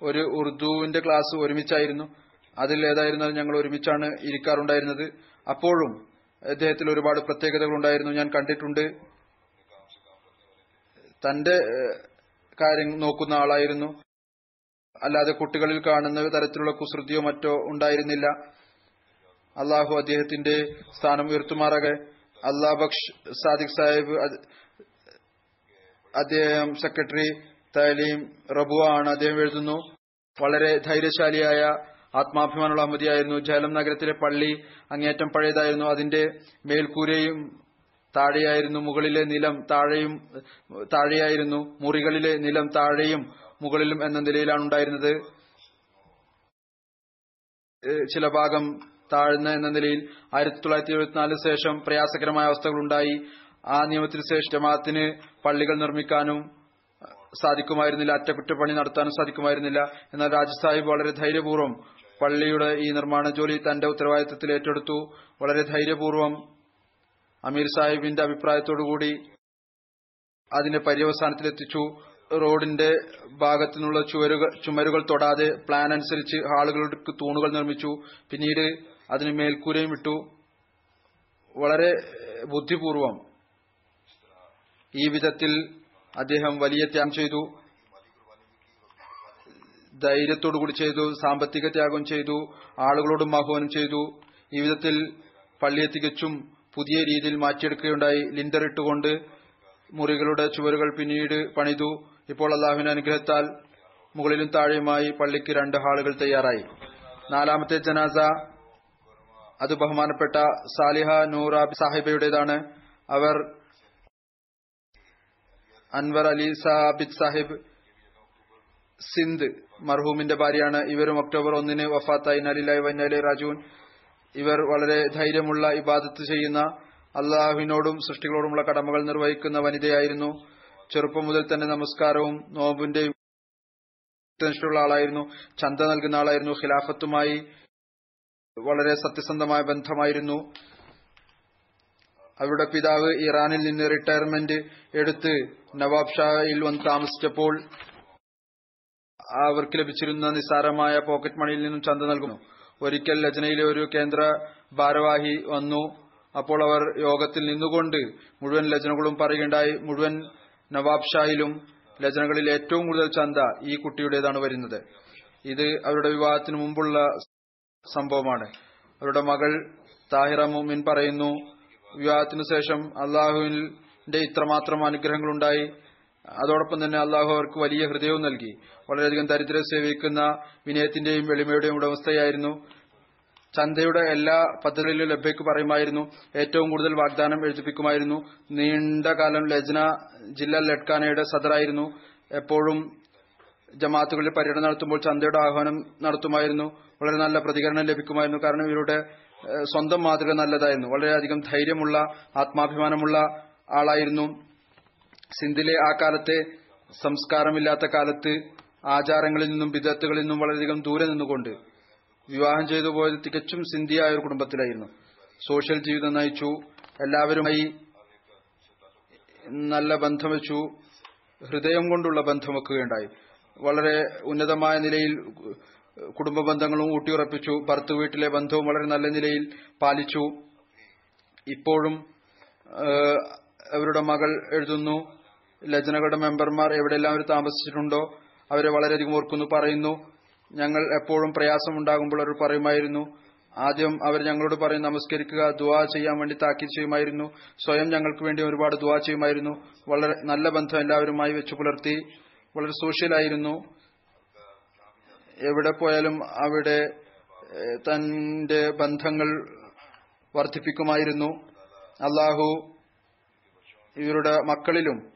ഒരു ഉറുദുവിന്റെ ക്ലാസ് ഒരുമിച്ചായിരുന്നു. അതിൽ ഏതായിരുന്നാലും ഞങ്ങൾ ഒരുമിച്ചാണ് ഇരിക്കാറുണ്ടായിരുന്നത്. അപ്പോഴും അദ്ദേഹത്തിൽ ഒരുപാട് പ്രത്യേകതകൾ ഉണ്ടായിരുന്നു. ഞാൻ കണ്ടിട്ടുണ്ട്. തന്റെ കാര്യം നോക്കുന്ന ആളായിരുന്നു. അല്ലാതെ കുട്ടികളിൽ കാണുന്ന തരത്തിലുള്ള കുസൃതിയോ മറ്റോ ഉണ്ടായിരുന്നില്ല. അള്ളാഹു അദ്ദേഹത്തിന്റെ സ്ഥാനം ഉയർത്തുമാറാകെ അള്ളാ ബക്ഷ് സാദിഖ് സാഹിബ് അദ്ദേഹം സെക്രട്ടറി തലീം റബുവ ആണ് അദ്ദേഹം എഴുതുന്നു. വളരെ ധൈര്യശാലിയായ ആത്മാഭിമാനമുള്ള അഹമ്മദിയായിരുന്നു. ജലം നഗരത്തിലെ പള്ളി അങ്ങേറ്റം പഴയതായിരുന്നു. അതിന്റെ മേൽക്കൂരയും താഴെയായിരുന്നു. മുകളിലെ നിലം താഴെയും താഴെയായിരുന്നു. മുറികളിലെ നിലം താഴെയും മുകളിലും എന്ന നിലയിലാണ് ഉണ്ടായിരുന്നത് ചില ഭാഗം താഴ്ന്ന എന്ന നിലയിൽ ആയിരത്തി തൊള്ളായിരത്തി എഴുപത്തിനാലിന് ശേഷം പ്രയാസകരമായ അവസ്ഥകൾ ഉണ്ടായി ആ നിയമത്തിന് ശേഷം ജമാഅത്തിന് പള്ളികൾ നിർമ്മിക്കാനും സാധിക്കുമായിരുന്നില്ല. അറ്റകുറ്റപ്പണി നടത്താനും സാധിക്കുമായിരുന്നില്ല. എന്നാൽ രാജസാഹിബ് വളരെ ധൈര്യപൂർവം പള്ളിയുടെ ഈ നിർമ്മാണ ജോലി തന്റെ ഉത്തരവാദിത്തത്തിൽ ഏറ്റെടുത്തു. വളരെ ധൈര്യപൂർവം അമീർ സാഹിബിന്റെ അഭിപ്രായത്തോടുകൂടി അതിന്റെ പര്യവസാനത്തിലെത്തിച്ചു. റോഡിന്റെ ഭാഗത്തു നിന്നുള്ള ചുവരുകൾ ചുമരുകൾ തൊടാതെ പ്ലാൻ അനുസരിച്ച് ഹാളുകൾക്ക് തൂണുകൾ നിർമ്മിച്ചു. പിന്നീട് അതിന് മേൽക്കൂരയും ഇട്ടു. വളരെ ബുദ്ധിപൂർവം ഈ വിധത്തിൽ അദ്ദേഹം വലിയ ത്യാഗം ചെയ്തു. ധൈര്യത്തോടുകൂടി ചെയ്തു. സാമ്പത്തിക ത്യാഗം ചെയ്തു. ആളുകളോടും ആഹ്വാനം ചെയ്തു. ഈ വിധത്തിൽ പള്ളിയെ തികച്ചും പുതിയ രീതിയിൽ മാറ്റിയെടുക്കുകയുണ്ടായി. ലിൻഡർ ഇട്ടുകൊണ്ട് മുറികളുടെ ചുവരുകൾ പിന്നീട് പണിതു. ഇപ്പോൾ അള്ളാഹുവിന്റെ അനുഗ്രഹത്താൽ മുകളിലും താഴെയുമായി പള്ളിക്ക് രണ്ട് ഹാളുകൾ തയ്യാറായി. നാലാമത്തെ ജനാസ അത് ബഹുമാനപ്പെട്ട സാലിഹ നൂറ സാഹിബയുടേതാണ്. അവർ അൻവർ അലി സാബിദ് സാഹിബ് സിന്ധ് മർഹൂമിന്റെ ഭാര്യയാണ്. ഇവരും ഒക്ടോബർ ഒന്നിന് വഫാത്തായി. നലിലായി വന്നാലി രാജുൻ ഇവർ വളരെ ധൈര്യമുള്ള ഇബാദത്ത് ചെയ്യുന്ന അള്ളാഹുവിനോടും സൃഷ്ടികളോടുമുള്ള കടമകൾ നിർവഹിക്കുന്ന വനിതയായിരുന്നു. ചെറുപ്പം മുതൽ തന്നെ നമസ്കാരവും നോമ്പിന്റെയും നിഷ്ഠയുള്ള ആളായിരുന്നു. ചന്ത നൽകുന്ന ആളായിരുന്നു. ഖിലാഫത്തുമായി വളരെ സത്യസന്ധമായ ബന്ധമായിരുന്നു. അവരുടെ പിതാവ് ഇറാനിൽ നിന്ന് റിട്ടയർമെന്റ് എടുത്ത് നവാബ് ഷായിൽ വന്ന് താമസിച്ചപ്പോൾ അവർക്ക് ലഭിച്ചിരുന്ന നിസ്സാരമായ പോക്കറ്റ് മണിയിൽ നിന്നും ചന്ത നൽകുന്നു. ഒരിക്കൽ രചനയിലെ ഒരു കേന്ദ്ര ഭാരവാഹി വന്നു. അപ്പോൾ അവർ യോഗത്തിൽ നിന്നുകൊണ്ട് മുഴുവൻ രചനകളും പറയുകയുണ്ടായി. മുഴുവൻ നവാബ് ഷായിലും രചനകളിൽ ഏറ്റവും കൂടുതൽ ചന്ത ഈ കുട്ടിയുടേതാണ് വരുന്നത്. ഇത് അവരുടെ വിവാഹത്തിന് മുമ്പുള്ള സംഭവമാണ്. അവരുടെ മകൾ താഹിറ മുമിൻ പറയുന്നു വിവാഹത്തിനു ശേഷം അള്ളാഹുവിന്റെ ഇത്രമാത്രം അനുഗ്രഹങ്ങളുണ്ടായി. അതോടൊപ്പം തന്നെ അള്ളാഹു അവർക്ക് വലിയ ഹൃദയവും നൽകി. വളരെയധികം ദരിദ്ര സേവിക്കുന്ന വിനയത്തിന്റെയും എളിമയുടെയും ഉടമസ്ഥയായിരുന്നു. ചന്തയുടെ എല്ലാ പദ്ധതികളിലും ലഭ്യക്ക് പറയുമായിരുന്നു. ഏറ്റവും കൂടുതൽ വാഗ്ദാനം എഴുതിപ്പിക്കുമായിരുന്നു. നീണ്ട കാലം ലജ്ന ജില്ലാ ലഡ്കാനയുടെ സദറായിരുന്നു. എപ്പോഴും ജമാഅത്തുകളിൽ പര്യടനം നടത്തുമ്പോൾ ചന്തയുടെ ആഹ്വാനം നടത്തുമായിരുന്നു. വളരെ നല്ല പ്രതികരണം ലഭിക്കുമായിരുന്നു. കാരണം ഇവരുടെ സ്വന്തം മാതൃക നല്ലതായിരുന്നു. വളരെയധികം ധൈര്യമുള്ള ആത്മാഭിമാനമുള്ള ആളായിരുന്നു. സിന്ധിലെ ആ കാലത്തെ സംസ്കാരമില്ലാത്ത കാലത്ത് ആചാരങ്ങളിൽ നിന്നും വിദഗ്ധകളിൽ നിന്നും വളരെയധികം ദൂരെ നിന്നുകൊണ്ട് വിവാഹം ചെയ്തു പോയത് തികച്ചും സിന്ധിയായ ഒരു കുടുംബത്തിലായിരുന്നു. സോഷ്യൽ ജീവിതം നയിച്ചു. എല്ലാവരുമായി നല്ല ബന്ധം വെച്ചു. ഹൃദയം കൊണ്ടുള്ള ബന്ധം വെക്കുകയുണ്ടായി വളരെ ഉന്നതമായ നിലയിൽ കുടുംബ ബന്ധങ്ങളും ഊട്ടിയുറപ്പിച്ചു. ഭർത്തു വീട്ടിലെ ബന്ധവും വളരെ നല്ല നിലയിൽ പാലിച്ചു. ഇപ്പോഴും അവരുടെ മകൾ എഴുതുന്നു. ലജനകളുടെ മെമ്പർമാർ എവിടെയെല്ലാം അവർ താമസിച്ചിട്ടുണ്ടോ അവരെ വളരെയധികം ഓർക്കുന്നു പറയുന്നു. ഞങ്ങൾ എപ്പോഴും പ്രയാസം ഉണ്ടാകുമ്പോൾ അവർ പറയുമായിരുന്നു ആദ്യം അവർ ഞങ്ങളോട് പറയും നമസ്കരിക്കുക ദുവാ ചെയ്യാൻ വേണ്ടി താക്കീത് ചെയ്യുമായിരുന്നു. സ്വയം ഞങ്ങൾക്ക് വേണ്ടി ഒരുപാട് ദുവാ ചെയ്യുമായിരുന്നു. വളരെ നല്ല ബന്ധം എല്ലാവരുമായി വെച്ചു പുലർത്തി. വളരെ സോഷ്യലായിരുന്നു. എവിടെ പോയാലും അവിടെ തന്റെ ബന്ധങ്ങൾ വർദ്ധിപ്പിക്കുമായിരുന്നു. അള്ളാഹു ഇവരുടെ മക്കളിലും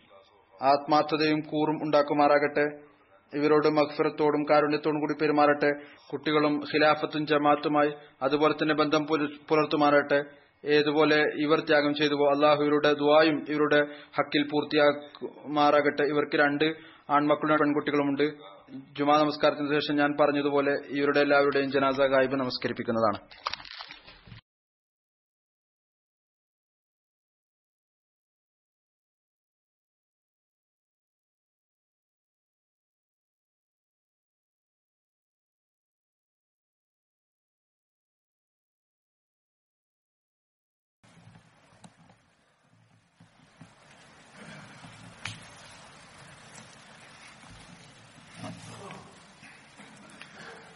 ആത്മാർത്ഥതയും കൂറും ഉണ്ടാക്കുമാറാകട്ടെ. ഇവരോട് മഗ്ഫിറത്തോടും കാരുണ്യത്തോടും കൂടി പെരുമാറട്ടെ. കുട്ടികളും ഖിലാഫത്തും ജമാഅത്തുമായി അതുപോലെ തന്നെ ബന്ധം പുല- പുലർത്തുമാറട്ടെ. ഏതുപോലെ ഇവർ ത്യാഗം ചെയ്തുവോ അള്ളാഹു ഇവരുടെ ദുവായും ഇവരുടെ ഹക്കിൽ പൂർത്തിയാക്കുമാറാകട്ടെ. ഇവർക്ക് രണ്ട് ആൺമക്കളും പെൺകുട്ടികളുമുണ്ട്. ജുമാ നമസ്കാരത്തിന് ശേഷം ഞാൻ പറഞ്ഞതുപോലെ ഇവരുടെ എല്ലാവരുടെയും ജനാസ ഗായിബ് നമസ്കരിപ്പിക്കുന്നതാണ്.